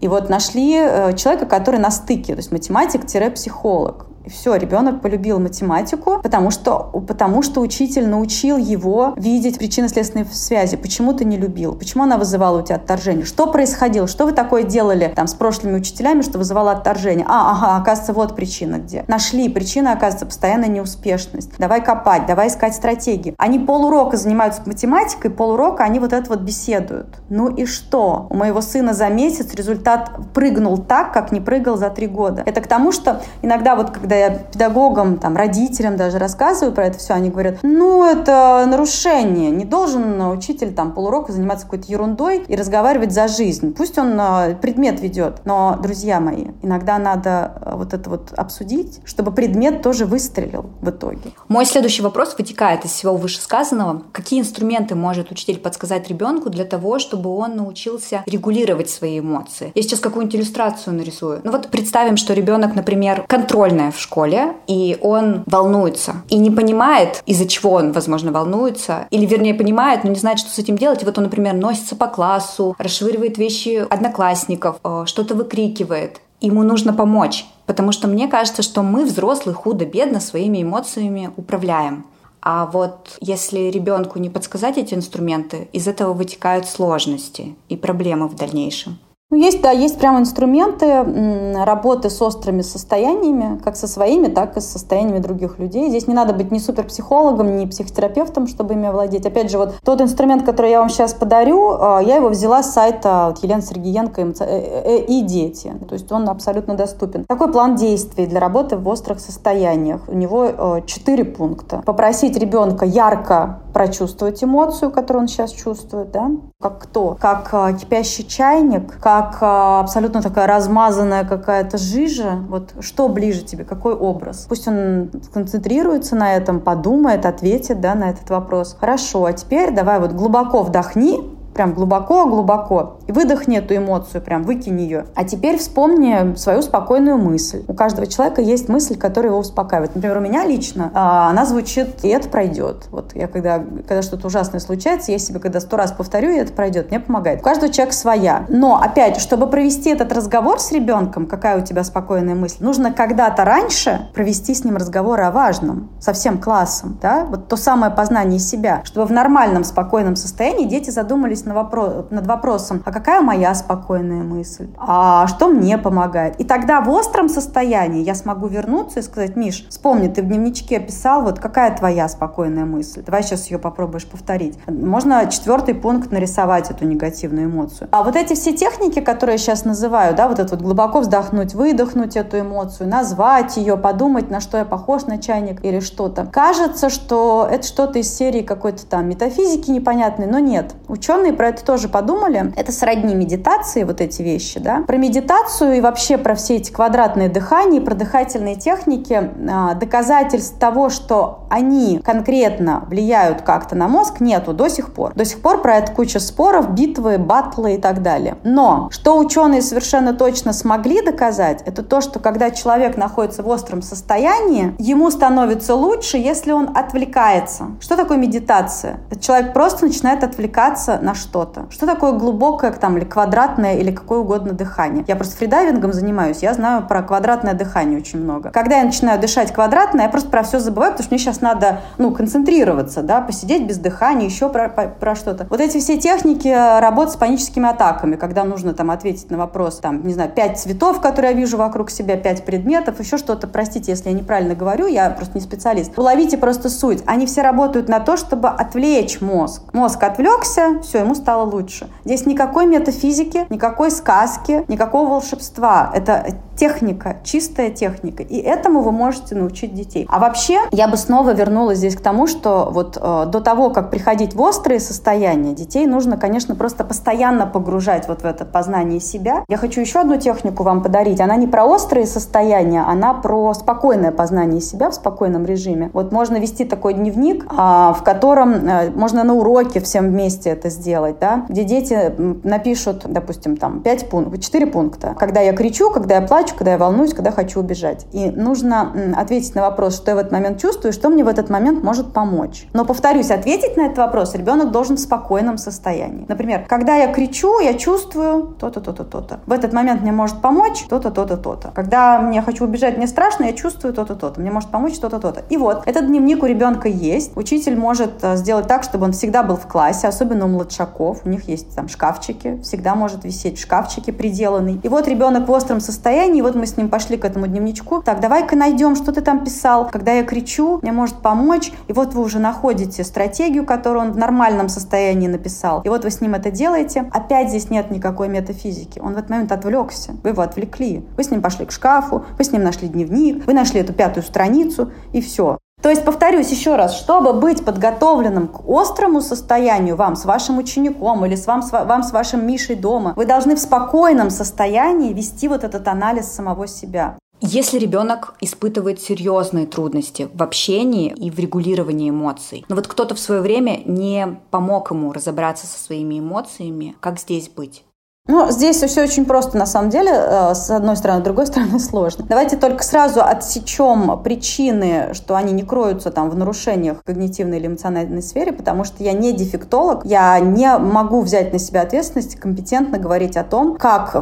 И вот нашли э, человека, который на стыке, то есть математик-психолог. И все, ребенок полюбил математику, потому что, потому что учитель научил его видеть причинно-следственные связи. Почему ты не любил? Почему она вызывала у тебя отторжение? Что происходило? Что вы такое делали там с прошлыми учителями, что вызывало отторжение? А, ага, оказывается, вот причина где. Нашли. Причина, оказывается, постоянная неуспешность. Давай копать, давай искать стратегии. Они полурока занимаются математикой, полурока они вот это вот беседуют. Ну и что? У моего сына за месяц результат прыгнул так, как не прыгал за три года. Это к тому, что иногда вот когда когда я педагогам, там, родителям даже рассказываю про это все, они говорят, ну, это нарушение. Не должен учитель там полурока заниматься какой-то ерундой и разговаривать за жизнь. Пусть он а, предмет ведет. Но, друзья мои, иногда надо а, вот это вот обсудить, чтобы предмет тоже выстрелил в итоге. Мой следующий вопрос вытекает из всего вышесказанного. Какие инструменты может учитель подсказать ребенку для того, чтобы он научился регулировать свои эмоции? Я сейчас какую-нибудь иллюстрацию нарисую. Ну вот представим, что ребенок, например, контрольная в школе, и он волнуется. И не понимает, из-за чего он, возможно, волнуется. Или, вернее, понимает, но не знает, что с этим делать. И вот он, например, носится по классу, расшвыривает вещи одноклассников, э, что-то выкрикивает. Ему нужно помочь. Потому что мне кажется, что мы, взрослые, худо-бедно своими эмоциями управляем. А вот если ребенку не подсказать эти инструменты, из этого вытекают сложности и проблемы в дальнейшем. Ну, есть, да, есть прямо инструменты работы с острыми состояниями, как со своими, так и с состояниями других людей. Здесь не надо быть ни суперпсихологом, ни психотерапевтом, чтобы ими овладеть. Опять же, вот тот инструмент, который я вам сейчас подарю, а, я его взяла с сайта вот, Елены Сергеенко э, э, «И дети». То есть он абсолютно доступен. Такой план действий для работы в острых состояниях. У него э, четыре пункта. Попросить ребенка ярко прочувствовать эмоцию, которую он сейчас чувствует, да, как кто? Как кипящий чайник, как как а, абсолютно такая размазанная какая-то жижа. Вот что ближе тебе, какой образ? Пусть он концентрируется на этом, подумает, ответит да, на этот вопрос. Хорошо, а теперь давай вот глубоко вдохни, прям глубоко-глубоко. И выдохни эту эмоцию, прям выкинь ее. А теперь вспомни свою спокойную мысль. У каждого человека есть мысль, которая его успокаивает. Например, у меня лично а, она звучит «и это пройдет». Вот я когда, когда что-то ужасное случается, я себе когда сто раз повторю, и это пройдет, мне помогает. У каждого человека своя. Но, опять, чтобы провести этот разговор с ребенком, какая у тебя спокойная мысль, нужно когда-то раньше провести с ним разговор о важном, со всем классом, да, вот то самое познание себя, чтобы в нормальном, спокойном состоянии дети задумались на вопрос, над вопросом, а какая моя спокойная мысль, а что мне помогает. И тогда в остром состоянии я смогу вернуться и сказать, Миш, вспомни, ты в дневничке писал, вот какая твоя спокойная мысль. Давай сейчас ее попробуешь повторить. Можно четвертый пункт нарисовать эту негативную эмоцию. А вот эти все техники, которые я сейчас называю, да, вот это вот глубоко вздохнуть, выдохнуть эту эмоцию, назвать ее, подумать, на что я похож на чайник или что-то. Кажется, что это что-то из серии какой-то там метафизики непонятной, но нет. Ученые про это тоже подумали. Это сродни медитации, вот эти вещи, да. Про медитацию и вообще про все эти квадратные дыхания, про дыхательные техники, а, доказательств того, что они конкретно влияют как-то на мозг, нету до сих пор. До сих пор про это куча споров, битвы, батлы и так далее. Но что ученые совершенно точно смогли доказать, это то, что когда человек находится в остром состоянии, ему становится лучше, если он отвлекается. Что такое медитация? Человек просто начинает отвлекаться на что-то. Что такое глубокое там, или квадратное, или какое угодно дыхание? Я просто фридайвингом занимаюсь, я знаю про квадратное дыхание очень много. Когда я начинаю дышать квадратно, я просто про все забываю, потому что мне сейчас надо ну, концентрироваться, да, посидеть без дыхания, еще про, про, про что-то. Вот эти все техники э, работы с паническими атаками, когда нужно там ответить на вопрос, там, не знаю, пять цветов, которые я вижу вокруг себя, пять предметов, еще что-то, простите, если я неправильно говорю, я просто не специалист. Уловите просто суть. Они все работают на то, чтобы отвлечь мозг. Мозг отвлекся, все, ему стало лучше. Здесь никакой метафизики, никакой сказки, никакого волшебства. Это техника, чистая техника. И этому вы можете научить детей. А вообще, я бы снова вернулась здесь к тому, что вот э, до того, как приходить в острые состояния, детей нужно, конечно, просто постоянно погружать вот в это познание себя. Я хочу еще одну технику вам подарить. Она не про острые состояния, она про спокойное познание себя в спокойном режиме. Вот можно вести такой дневник, а, в котором э, можно на уроке всем вместе это сделать, да, где дети напишут, допустим, там 5 пунктов, 4 пункта. Когда я кричу, когда я плачу, когда я волнуюсь, когда хочу убежать. И нужно ответить на вопрос, что я в этот момент чувствую, что мне в этот момент может помочь. Но, повторюсь, ответить на этот вопрос ребенок должен в спокойном состоянии. Например, когда я кричу, я чувствую то-то, то-то, то-то. В этот момент мне может помочь то-то, то-то, то-то. Когда мне хочу убежать, мне страшно, я чувствую то-то, то-то. Мне может помочь то-то, то-то. И вот, этот дневник у ребенка есть. Учитель может э, сделать так, чтобы он всегда был в классе, особенно у младшаков. У них есть там шкафчики, всегда может висеть в шкафчике приделанный. И вот ребенок в остром состоянии, вот мы с ним пошли к этому дневничку. Так, давай-ка найдем, что ты там писал. Когда я кричу, мне может помочь. И вот вы уже находите стратегию, которую он в нормальном состоянии написал. И вот вы с ним это делаете. Опять здесь нет никакой метафизики. Он в этот момент отвлекся. Вы его отвлекли. Вы с ним пошли к шкафу, вы с ним нашли дневник, вы нашли эту пятую страницу, и все. То есть, повторюсь еще раз, чтобы быть подготовленным к острому состоянию вам с вашим учеником или с вам, с, вам с вашим Мишей дома, вы должны в спокойном состоянии вести вот этот анализ самого себя. Если ребенок испытывает серьезные трудности в общении и в регулировании эмоций, но вот кто-то в свое время не помог ему разобраться со своими эмоциями, как здесь быть? Ну, здесь все очень просто, на самом деле. Э, с одной стороны, с другой стороны, сложно. Давайте только сразу отсечем причины, что они не кроются там в нарушениях когнитивной или эмоциональной сфере, потому что я не дефектолог, я не могу взять на себя ответственность компетентно говорить о том, как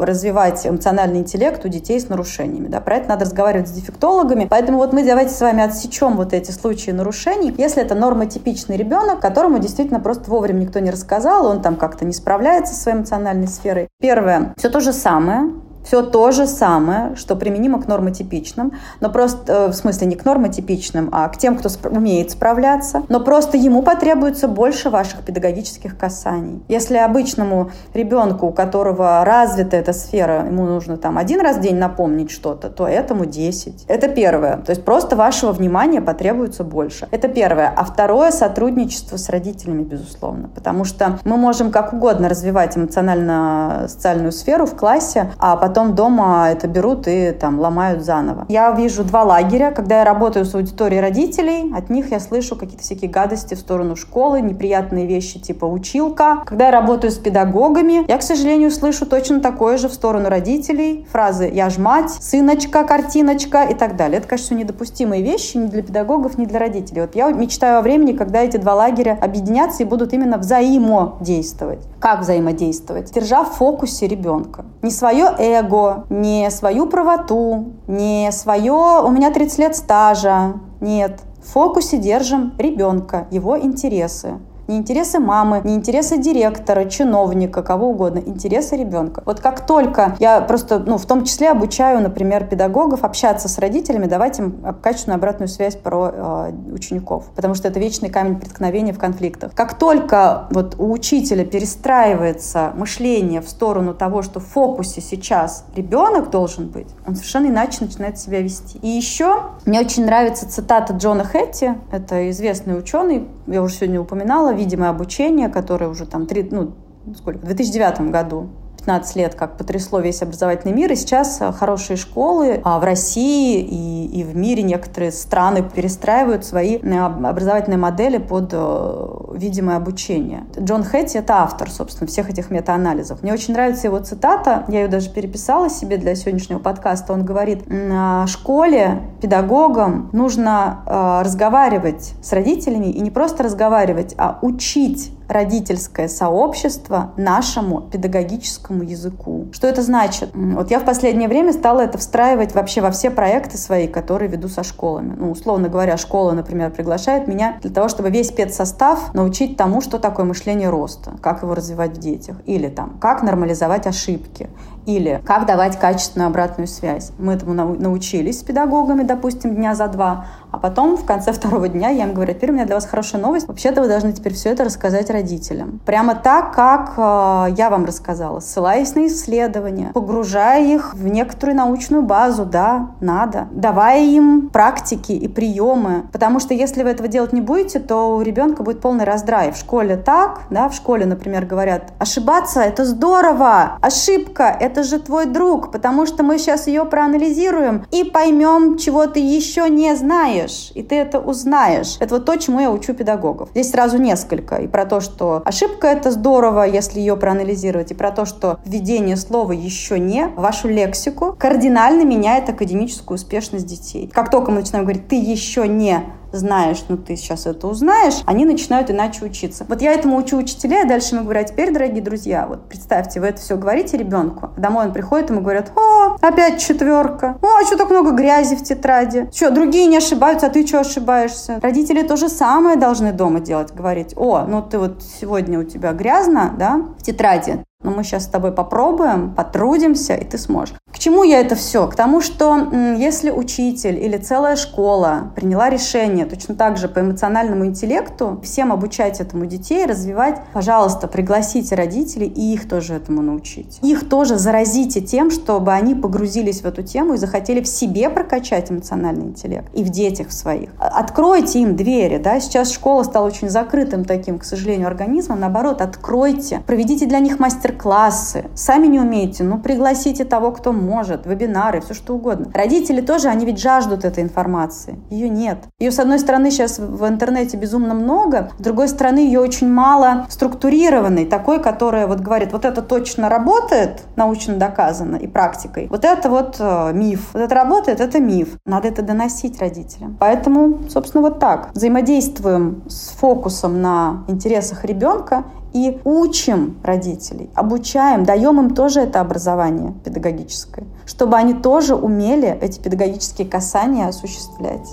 развивать эмоциональный интеллект у детей с нарушениями. Да? Про это надо разговаривать с дефектологами. Поэтому вот мы давайте с вами отсечем вот эти случаи нарушений. Если это нормотипичный ребенок, которому действительно просто вовремя никто не рассказал, он там как-то не справляется со своим эмоциональным эмоциональной сферой. Первое, все то же самое, все то же самое, что применимо к нормотипичным, но просто, э, в смысле не к нормотипичным, а к тем, кто умеет справляться, но просто ему потребуется больше ваших педагогических касаний. Если обычному ребенку, у которого развита эта сфера, ему нужно там один раз в день напомнить что-то, то этому 10. Это первое. То есть просто вашего внимания потребуется больше. Это первое. А второе — сотрудничество с родителями, безусловно. Потому что мы можем как угодно развивать эмоционально-социальную сферу в классе, а потом потом дома это берут и там ломают заново. Я вижу два лагеря. Когда я работаю с аудиторией родителей, от них я слышу какие-то всякие гадости в сторону школы, неприятные вещи типа училка. Когда я работаю с педагогами, я, к сожалению, слышу точно такое же в сторону родителей. Фразы «я ж мать», «сыночка», «картиночка» и так далее. Это, конечно, недопустимые вещи ни для педагогов, ни для родителей. Вот я мечтаю о времени, когда эти два лагеря объединятся и будут именно взаимодействовать. Как взаимодействовать? Держа в фокусе ребенка. Не свое эго, эго, не свою правоту, не свое «у меня 30 лет стажа». Нет, в фокусе держим ребенка, его интересы не интересы мамы, не интересы директора, чиновника, кого угодно, интересы ребенка. Вот как только я просто, ну, в том числе обучаю, например, педагогов общаться с родителями, давать им качественную обратную связь про э, учеников, потому что это вечный камень преткновения в конфликтах. Как только вот у учителя перестраивается мышление в сторону того, что в фокусе сейчас ребенок должен быть, он совершенно иначе начинает себя вести. И еще мне очень нравится цитата Джона Хэтти, это известный ученый, я уже сегодня упоминала, видимое обучение, которое уже там, 3, ну, сколько, в 2009 году 15 лет, как потрясло весь образовательный мир, и сейчас э, хорошие школы а, в России и, и в мире некоторые страны перестраивают свои э, образовательные модели под э, видимое обучение. Джон Хэтти — это автор, собственно, всех этих метаанализов. Мне очень нравится его цитата, я ее даже переписала себе для сегодняшнего подкаста. Он говорит, на школе педагогам нужно разговаривать с родителями и не просто разговаривать, а учить родительское сообщество нашему педагогическому языку. Что это значит? Вот я в последнее время стала это встраивать вообще во все проекты свои, которые веду со школами. Ну, условно говоря, школа, например, приглашает меня для того, чтобы весь педсостав научить тому, что такое мышление роста, как его развивать в детях, или там, как нормализовать ошибки, Или как давать качественную обратную связь. Мы этому научились с педагогами, допустим, дня за два, а потом в конце второго дня я им говорю, теперь у меня для вас хорошая новость. Вообще-то вы должны теперь все это рассказать родителям. Прямо так, как э, я вам рассказала, ссылаясь на исследования, погружая их в некоторую научную базу, да, надо, давая им практики и приемы. Потому что если вы этого делать не будете, то у ребенка будет полный раздрай. В школе так, да, в школе, например, говорят, ошибаться — это здорово, ошибка — это же твой друг, потому что мы сейчас ее проанализируем и поймем, чего ты еще не знаешь делаешь, и ты это узнаешь. Это вот то, чему я учу педагогов. Здесь сразу несколько. И про то, что ошибка — это здорово, если ее проанализировать, и про то, что введение слова «еще не» вашу лексику кардинально меняет академическую успешность детей. Как только мы начинаем говорить «ты еще не знаешь, ну ты сейчас это узнаешь, они начинают иначе учиться. Вот я этому учу учителей, а дальше мы говорю, теперь, дорогие друзья, вот представьте, вы это все говорите ребенку, домой он приходит, ему говорят, о, опять четверка, о, а что так много грязи в тетради, что, другие не ошибаются, а ты что ошибаешься? Родители то же самое должны дома делать, говорить, о, ну ты вот сегодня у тебя грязно, да, в тетради, но мы сейчас с тобой попробуем, потрудимся, и ты сможешь. К чему я это все? К тому, что если учитель или целая школа приняла решение точно так же по эмоциональному интеллекту всем обучать этому детей, развивать, пожалуйста, пригласите родителей и их тоже этому научить. Их тоже заразите тем, чтобы они погрузились в эту тему и захотели в себе прокачать эмоциональный интеллект и в детях своих. Откройте им двери, да, сейчас школа стала очень закрытым таким, к сожалению, организмом, наоборот, откройте, проведите для них мастер-классы. Сами не умеете, ну пригласите того, кто может, вебинары, все что угодно. Родители тоже, они ведь жаждут этой информации. Ее нет. Ее, с одной стороны, сейчас в интернете безумно много, с другой стороны, ее очень мало структурированной, такой, которая вот говорит, вот это точно работает, научно доказано и практикой, вот это вот э, миф. Вот это работает, это миф. Надо это доносить родителям. Поэтому, собственно, вот так. Взаимодействуем с фокусом на интересах ребенка и учим родителей, обучаем, даем им тоже это образование педагогическое, чтобы они тоже умели эти педагогические касания осуществлять.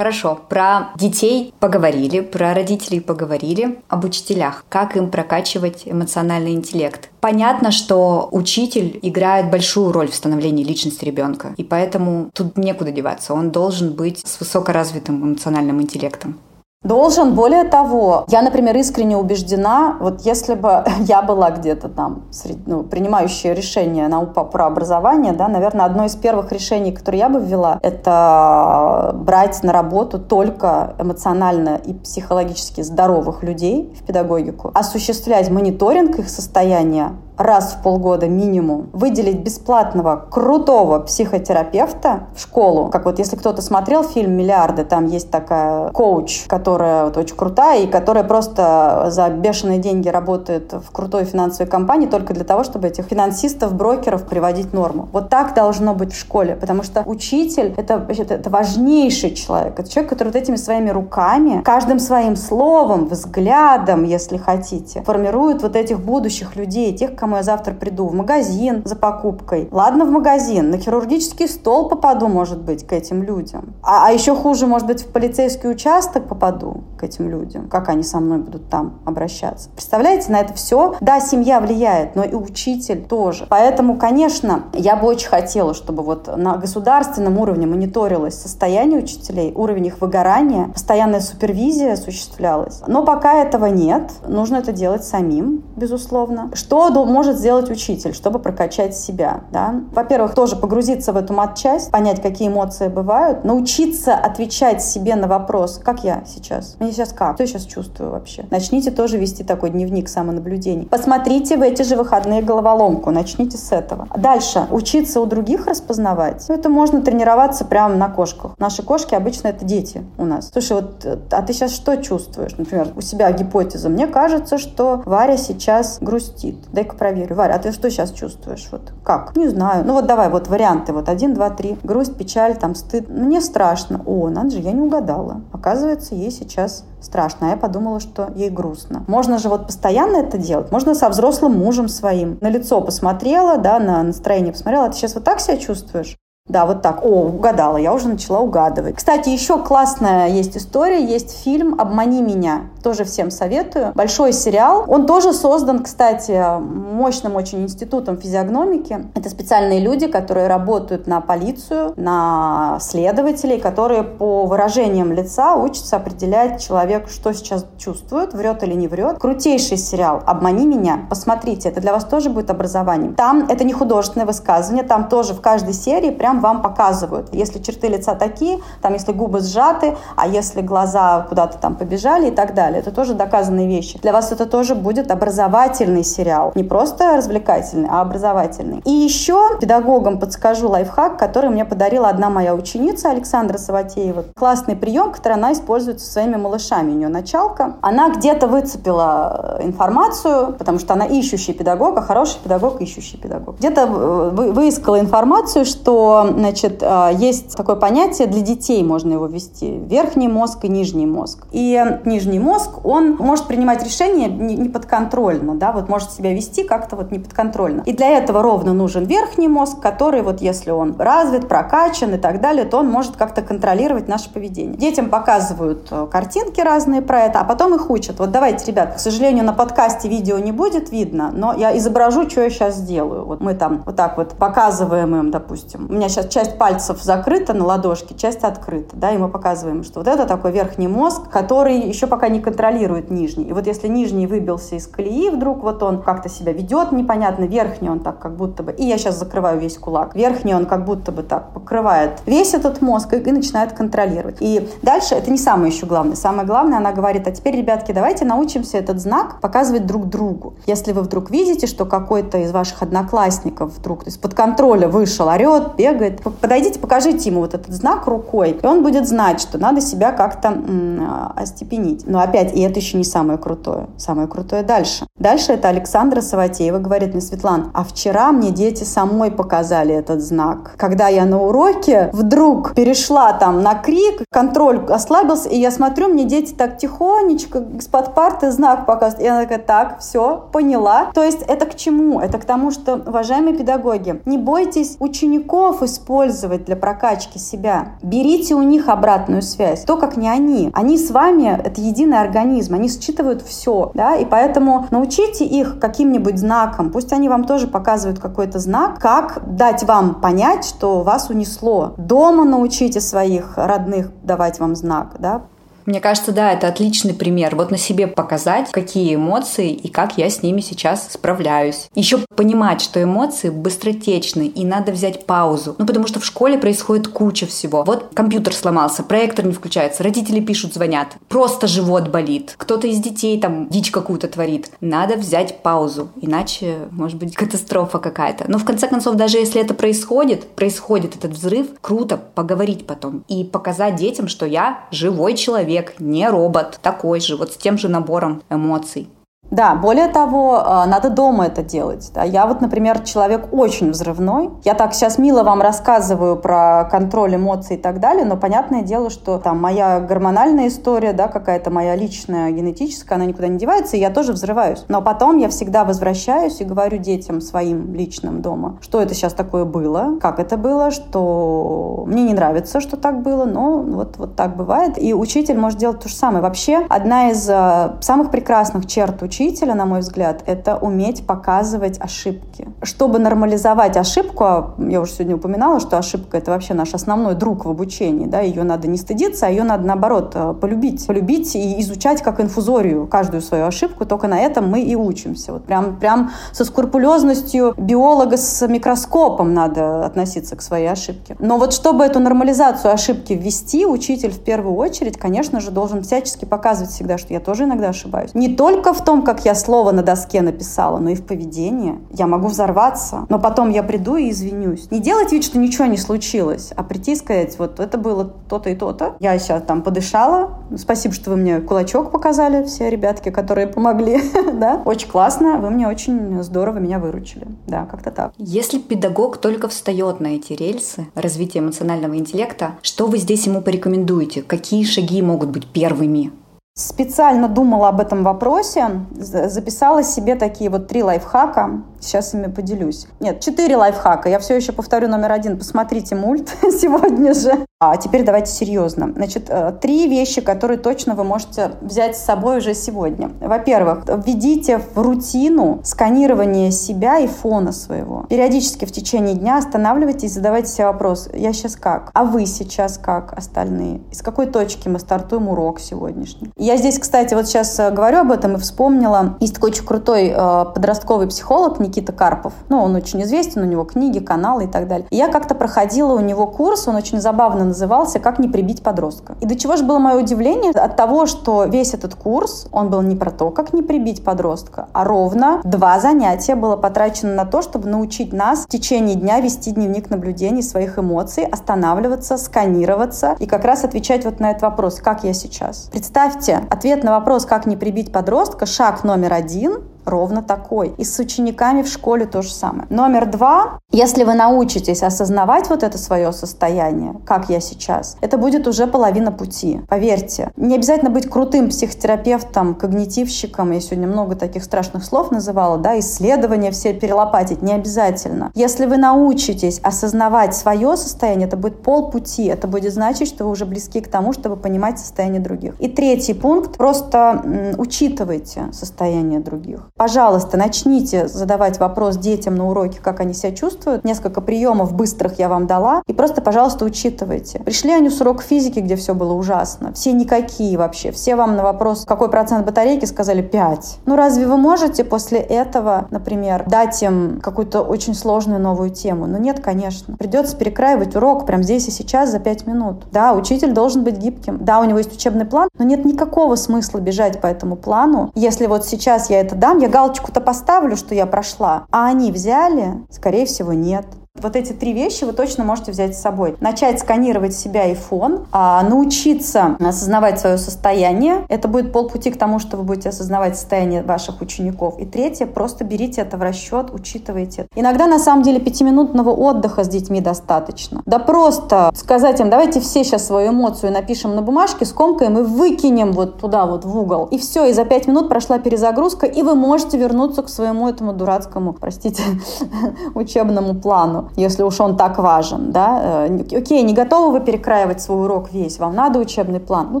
Хорошо, про детей поговорили, про родителей поговорили, об учителях, как им прокачивать эмоциональный интеллект. Понятно, что учитель играет большую роль в становлении личности ребенка, и поэтому тут некуда деваться. Он должен быть с высокоразвитым эмоциональным интеллектом. Должен. Более того, я, например, искренне убеждена, вот если бы я была где-то там, ну, принимающая решение на про образование, да, наверное, одно из первых решений, которые я бы ввела, это брать на работу только эмоционально и психологически здоровых людей в педагогику, осуществлять мониторинг их состояния, раз в полгода минимум выделить бесплатного крутого психотерапевта в школу. Как вот если кто-то смотрел фильм «Миллиарды», там есть такая коуч, которая вот очень крутая и которая просто за бешеные деньги работает в крутой финансовой компании только для того, чтобы этих финансистов, брокеров приводить в норму. Вот так должно быть в школе, потому что учитель это, это, это важнейший человек. Это человек, который вот этими своими руками, каждым своим словом, взглядом, если хотите, формирует вот этих будущих людей, тех, кому я завтра приду в магазин за покупкой. Ладно, в магазин, на хирургический стол попаду, может быть, к этим людям. А, а еще хуже, может быть, в полицейский участок попаду к этим людям. Как они со мной будут там обращаться? Представляете, на это все? Да, семья влияет, но и учитель тоже. Поэтому, конечно, я бы очень хотела, чтобы вот на государственном уровне мониторилось состояние учителей, уровень их выгорания, постоянная супервизия осуществлялась. Но пока этого нет, нужно это делать самим, безусловно. Что может сделать учитель, чтобы прокачать себя? Да? Во-первых, тоже погрузиться в эту матчасть, понять, какие эмоции бывают, научиться отвечать себе на вопрос, как я сейчас? Мне сейчас как? Что я сейчас чувствую вообще? Начните тоже вести такой дневник самонаблюдений. Посмотрите в эти же выходные головоломку, начните с этого. Дальше, учиться у других распознавать. Ну, это можно тренироваться прямо на кошках. Наши кошки обычно это дети у нас. Слушай, вот, а ты сейчас что чувствуешь? Например, у себя гипотеза. Мне кажется, что Варя сейчас грустит. Дай-ка проверю. Варя, а ты что сейчас чувствуешь? Вот как? Не знаю. Ну вот давай, вот варианты. Вот один, два, три. Грусть, печаль, там стыд. Мне страшно. О, надо же, я не угадала. Оказывается, ей сейчас страшно. А я подумала, что ей грустно. Можно же вот постоянно это делать. Можно со взрослым мужем своим. На лицо посмотрела, да, на настроение посмотрела. А ты сейчас вот так себя чувствуешь? Да, вот так. О, угадала, я уже начала угадывать. Кстати, еще классная есть история, есть фильм «Обмани меня». Тоже всем советую. Большой сериал. Он тоже создан, кстати, мощным очень институтом физиогномики. Это специальные люди, которые работают на полицию, на следователей, которые по выражениям лица учатся определять человек, что сейчас чувствует, врет или не врет. Крутейший сериал «Обмани меня». Посмотрите, это для вас тоже будет образованием. Там это не художественное высказывание, там тоже в каждой серии прям вам показывают. Если черты лица такие, там если губы сжаты, а если глаза куда-то там побежали и так далее. Это тоже доказанные вещи. Для вас это тоже будет образовательный сериал. Не просто развлекательный, а образовательный. И еще педагогам подскажу лайфхак, который мне подарила одна моя ученица Александра Саватеева. Классный прием, который она использует со своими малышами. У нее началка. Она где-то выцепила э, информацию, потому что она ищущий педагог, а хороший педагог ищущий педагог. Где-то э, выискала информацию, что значит, э, есть такое понятие для детей, можно его ввести. Верхний мозг и нижний мозг. И нижний мозг, он может принимать решения не подконтрольно, да, вот может себя вести как-то вот не подконтрольно. И для этого ровно нужен верхний мозг, который вот если он развит, прокачан и так далее, то он может как-то контролировать наше поведение. Детям показывают э, картинки разные про это, а потом их учат. Вот давайте, ребят, к сожалению, на подкасте видео не будет видно, но я изображу, что я сейчас сделаю. Вот мы там вот так вот показываем им, допустим. У меня сейчас часть пальцев закрыта на ладошке, часть открыта, да, и мы показываем, что вот это такой верхний мозг, который еще пока не контролирует нижний. И вот если нижний выбился из колеи, вдруг вот он как-то себя ведет непонятно, верхний он так как будто бы, и я сейчас закрываю весь кулак, верхний он как будто бы так покрывает весь этот мозг и, и начинает контролировать. И дальше это не самое еще главное. Самое главное, она говорит, а теперь, ребятки, давайте научимся этот знак показывать друг другу. Если вы вдруг видите, что какой-то из ваших одноклассников вдруг из-под контроля вышел, орет, бегает, подойдите, покажите ему вот этот знак рукой, и он будет знать, что надо себя как-то м- остепенить. Но опять, и это еще не самое крутое. Самое крутое дальше. Дальше это Александра Саватеева говорит мне, Светлана, а вчера мне дети самой показали этот знак. Когда я на уроке вдруг перешла там на крик, контроль ослабился, и я смотрю, мне дети так тихонечко из-под парты знак показывают. И она такая, так, все, поняла. То есть это к чему? Это к тому, что, уважаемые педагоги, не бойтесь учеников использовать для прокачки себя. Берите у них обратную связь. То, как не они. Они с вами — это единый организм. Они считывают все. Да? И поэтому научите их каким-нибудь знаком. Пусть они вам тоже показывают какой-то знак, как дать вам понять, что вас унесло. Дома научите своих родных давать вам знак. Да? Мне кажется, да, это отличный пример. Вот на себе показать, какие эмоции и как я с ними сейчас справляюсь. Еще понимать, что эмоции быстротечны и надо взять паузу. Ну, потому что в школе происходит куча всего. Вот компьютер сломался, проектор не включается, родители пишут, звонят, просто живот болит, кто-то из детей там дичь какую-то творит. Надо взять паузу, иначе может быть катастрофа какая-то. Но в конце концов, даже если это происходит, происходит этот взрыв, круто поговорить потом и показать детям, что я живой человек, человек, не робот, такой же, вот с тем же набором эмоций. Да, более того, э, надо дома это делать. Да. Я вот, например, человек очень взрывной. Я так сейчас мило вам рассказываю про контроль эмоций и так далее, но понятное дело, что там моя гормональная история, да, какая-то моя личная, генетическая, она никуда не девается, и я тоже взрываюсь. Но потом я всегда возвращаюсь и говорю детям своим личным дома, что это сейчас такое было, как это было, что мне не нравится, что так было, но вот, вот так бывает. И учитель может делать то же самое. Вообще, одна из э, самых прекрасных черт учителя учителя, на мой взгляд, это уметь показывать ошибки. Чтобы нормализовать ошибку, а я уже сегодня упоминала, что ошибка — это вообще наш основной друг в обучении, да, ее надо не стыдиться, а ее надо, наоборот, э, полюбить. Полюбить и изучать как инфузорию каждую свою ошибку, только на этом мы и учимся. Вот прям, прям со скрупулезностью биолога с микроскопом надо относиться к своей ошибке. Но вот чтобы эту нормализацию ошибки ввести, учитель в первую очередь, конечно же, должен всячески показывать всегда, что я тоже иногда ошибаюсь. Не только в том, как я слово на доске написала, но и в поведении. Я могу взорваться, но потом я приду и извинюсь. Не делать вид, что ничего не случилось, а прийти и сказать, вот это было то-то и то-то. Я сейчас там подышала. Спасибо, что вы мне кулачок показали, все ребятки, которые помогли. да? Очень классно, вы мне очень здорово меня выручили. Да, как-то так. Если педагог только встает на эти рельсы развития эмоционального интеллекта, что вы здесь ему порекомендуете? Какие шаги могут быть первыми? Специально думала об этом вопросе, записала себе такие вот три лайфхака. Сейчас ими поделюсь. Нет, четыре лайфхака. Я все еще повторю номер один. Посмотрите мульт сегодня же. А теперь давайте серьезно. Значит, э, три вещи, которые точно вы можете взять с собой уже сегодня. Во-первых, введите в рутину сканирование себя и фона своего. Периодически в течение дня останавливайтесь и задавайте себе вопрос. Я сейчас как? А вы сейчас как остальные? Из какой точки мы стартуем урок сегодняшний? Я здесь, кстати, вот сейчас э, говорю об этом и вспомнила. Есть такой очень крутой э, подростковый психолог Никита Карпов. Ну, он очень известен, у него книги, каналы и так далее. Я как-то проходила у него курс, он очень забавно назывался «Как не прибить подростка». И до чего же было мое удивление? От того, что весь этот курс, он был не про то, как не прибить подростка, а ровно два занятия было потрачено на то, чтобы научить нас в течение дня вести дневник наблюдений своих эмоций, останавливаться, сканироваться и как раз отвечать вот на этот вопрос, как я сейчас. Представьте, ответ на вопрос, как не прибить подростка, шаг номер один ровно такой. И с учениками в школе то же самое. Номер два. Если вы научитесь осознавать вот это свое состояние, как я сейчас, это будет уже половина пути. Поверьте. Не обязательно быть крутым психотерапевтом, когнитивщиком. Я сегодня много таких страшных слов называла, да, исследования все перелопатить. Не обязательно. Если вы научитесь осознавать свое состояние, это будет полпути. Это будет значить, что вы уже близки к тому, чтобы понимать состояние других. И третий пункт. Просто учитывайте состояние других. Пожалуйста, начните задавать вопрос детям на уроке, как они себя чувствуют. Несколько приемов быстрых я вам дала. И просто, пожалуйста, учитывайте. Пришли они с урока физики, где все было ужасно. Все никакие вообще. Все вам на вопрос, какой процент батарейки, сказали 5. Ну разве вы можете после этого, например, дать им какую-то очень сложную новую тему? Ну нет, конечно. Придется перекраивать урок прямо здесь и сейчас за 5 минут. Да, учитель должен быть гибким. Да, у него есть учебный план, но нет никакого смысла бежать по этому плану. Если вот сейчас я это дам, я галочку-то поставлю, что я прошла, а они взяли? Скорее всего, нет. Вот эти три вещи вы точно можете взять с собой. Начать сканировать себя и фон, а, научиться осознавать свое состояние. Это будет полпути к тому, что вы будете осознавать состояние ваших учеников. И третье, просто берите это в расчет, учитывайте. Иногда на самом деле пятиминутного отдыха с детьми достаточно. Да просто сказать им, давайте все сейчас свою эмоцию напишем на бумажке, скомкаем и выкинем вот туда вот в угол. И все, и за пять минут прошла перезагрузка, и вы можете вернуться к своему этому дурацкому, простите, учебному плану если уж он так важен, да. Э, окей, не готовы вы перекраивать свой урок весь, вам надо учебный план, ну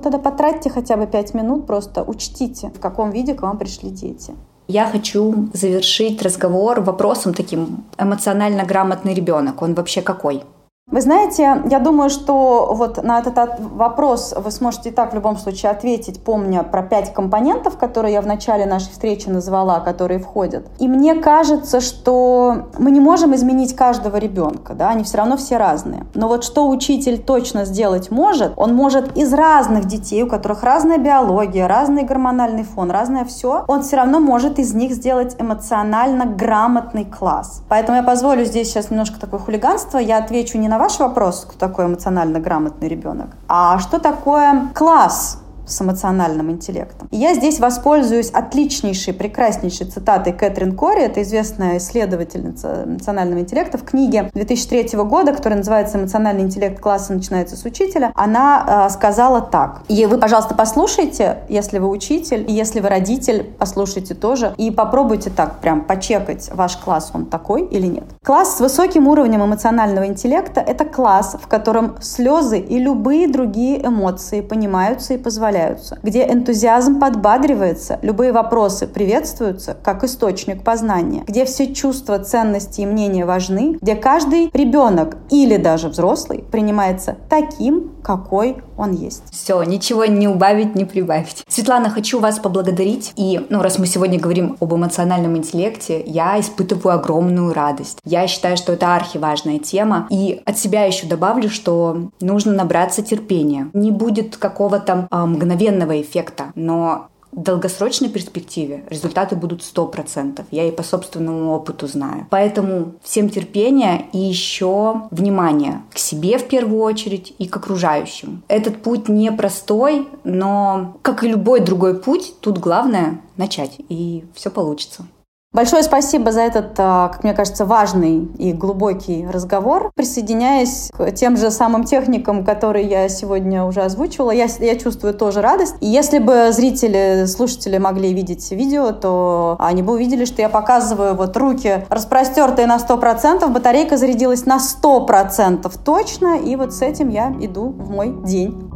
тогда потратьте хотя бы пять минут, просто учтите, в каком виде к вам пришли дети. Я хочу завершить разговор вопросом таким эмоционально грамотный ребенок. Он вообще какой? Вы знаете, я думаю, что вот на этот вопрос вы сможете и так в любом случае ответить, помня про пять компонентов, которые я в начале нашей встречи назвала, которые входят. И мне кажется, что мы не можем изменить каждого ребенка, да, они все равно все разные. Но вот что учитель точно сделать может, он может из разных детей, у которых разная биология, разный гормональный фон, разное все, он все равно может из них сделать эмоционально грамотный класс. Поэтому я позволю здесь сейчас немножко такое хулиганство, я отвечу не на ваш вопрос, кто такой эмоционально грамотный ребенок, а что такое класс с эмоциональным интеллектом. И я здесь воспользуюсь отличнейшей, прекраснейшей цитатой Кэтрин Кори, это известная исследовательница эмоционального интеллекта, в книге 2003 года, которая называется «Эмоциональный интеллект класса начинается с учителя», она э, сказала так. И вы, пожалуйста, послушайте, если вы учитель, и если вы родитель, послушайте тоже, и попробуйте так прям почекать ваш класс, он такой или нет. Класс с высоким уровнем эмоционального интеллекта – это класс, в котором слезы и любые другие эмоции понимаются и позволяют появляются, где энтузиазм подбадривается, любые вопросы приветствуются как источник познания, где все чувства, ценности и мнения важны, где каждый ребенок или даже взрослый принимается таким, какой он есть. Все, ничего не убавить, не прибавить. Светлана, хочу вас поблагодарить. И, ну, раз мы сегодня говорим об эмоциональном интеллекте, я испытываю огромную радость. Я считаю, что это архиважная тема. И от себя еще добавлю, что нужно набраться терпения. Не будет какого-то а, мгновенного эффекта, но в долгосрочной перспективе результаты будут 100%. Я и по собственному опыту знаю. Поэтому всем терпения и еще внимание к себе в первую очередь и к окружающим. Этот путь непростой, но как и любой другой путь, тут главное начать, и все получится. Большое спасибо за этот, а, как мне кажется, важный и глубокий разговор. Присоединяясь к тем же самым техникам, которые я сегодня уже озвучивала, я, я чувствую тоже радость. И если бы зрители, слушатели могли видеть видео, то они бы увидели, что я показываю вот руки распростертые на 100%, батарейка зарядилась на 100% точно, и вот с этим я иду в мой день.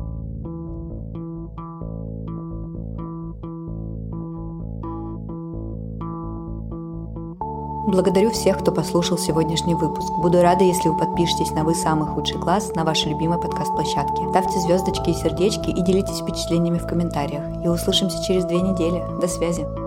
Благодарю всех, кто послушал сегодняшний выпуск. Буду рада, если вы подпишетесь на «Вы самый худший класс» на вашей любимой подкаст-площадке. Ставьте звездочки и сердечки и делитесь впечатлениями в комментариях. И услышимся через две недели. До связи.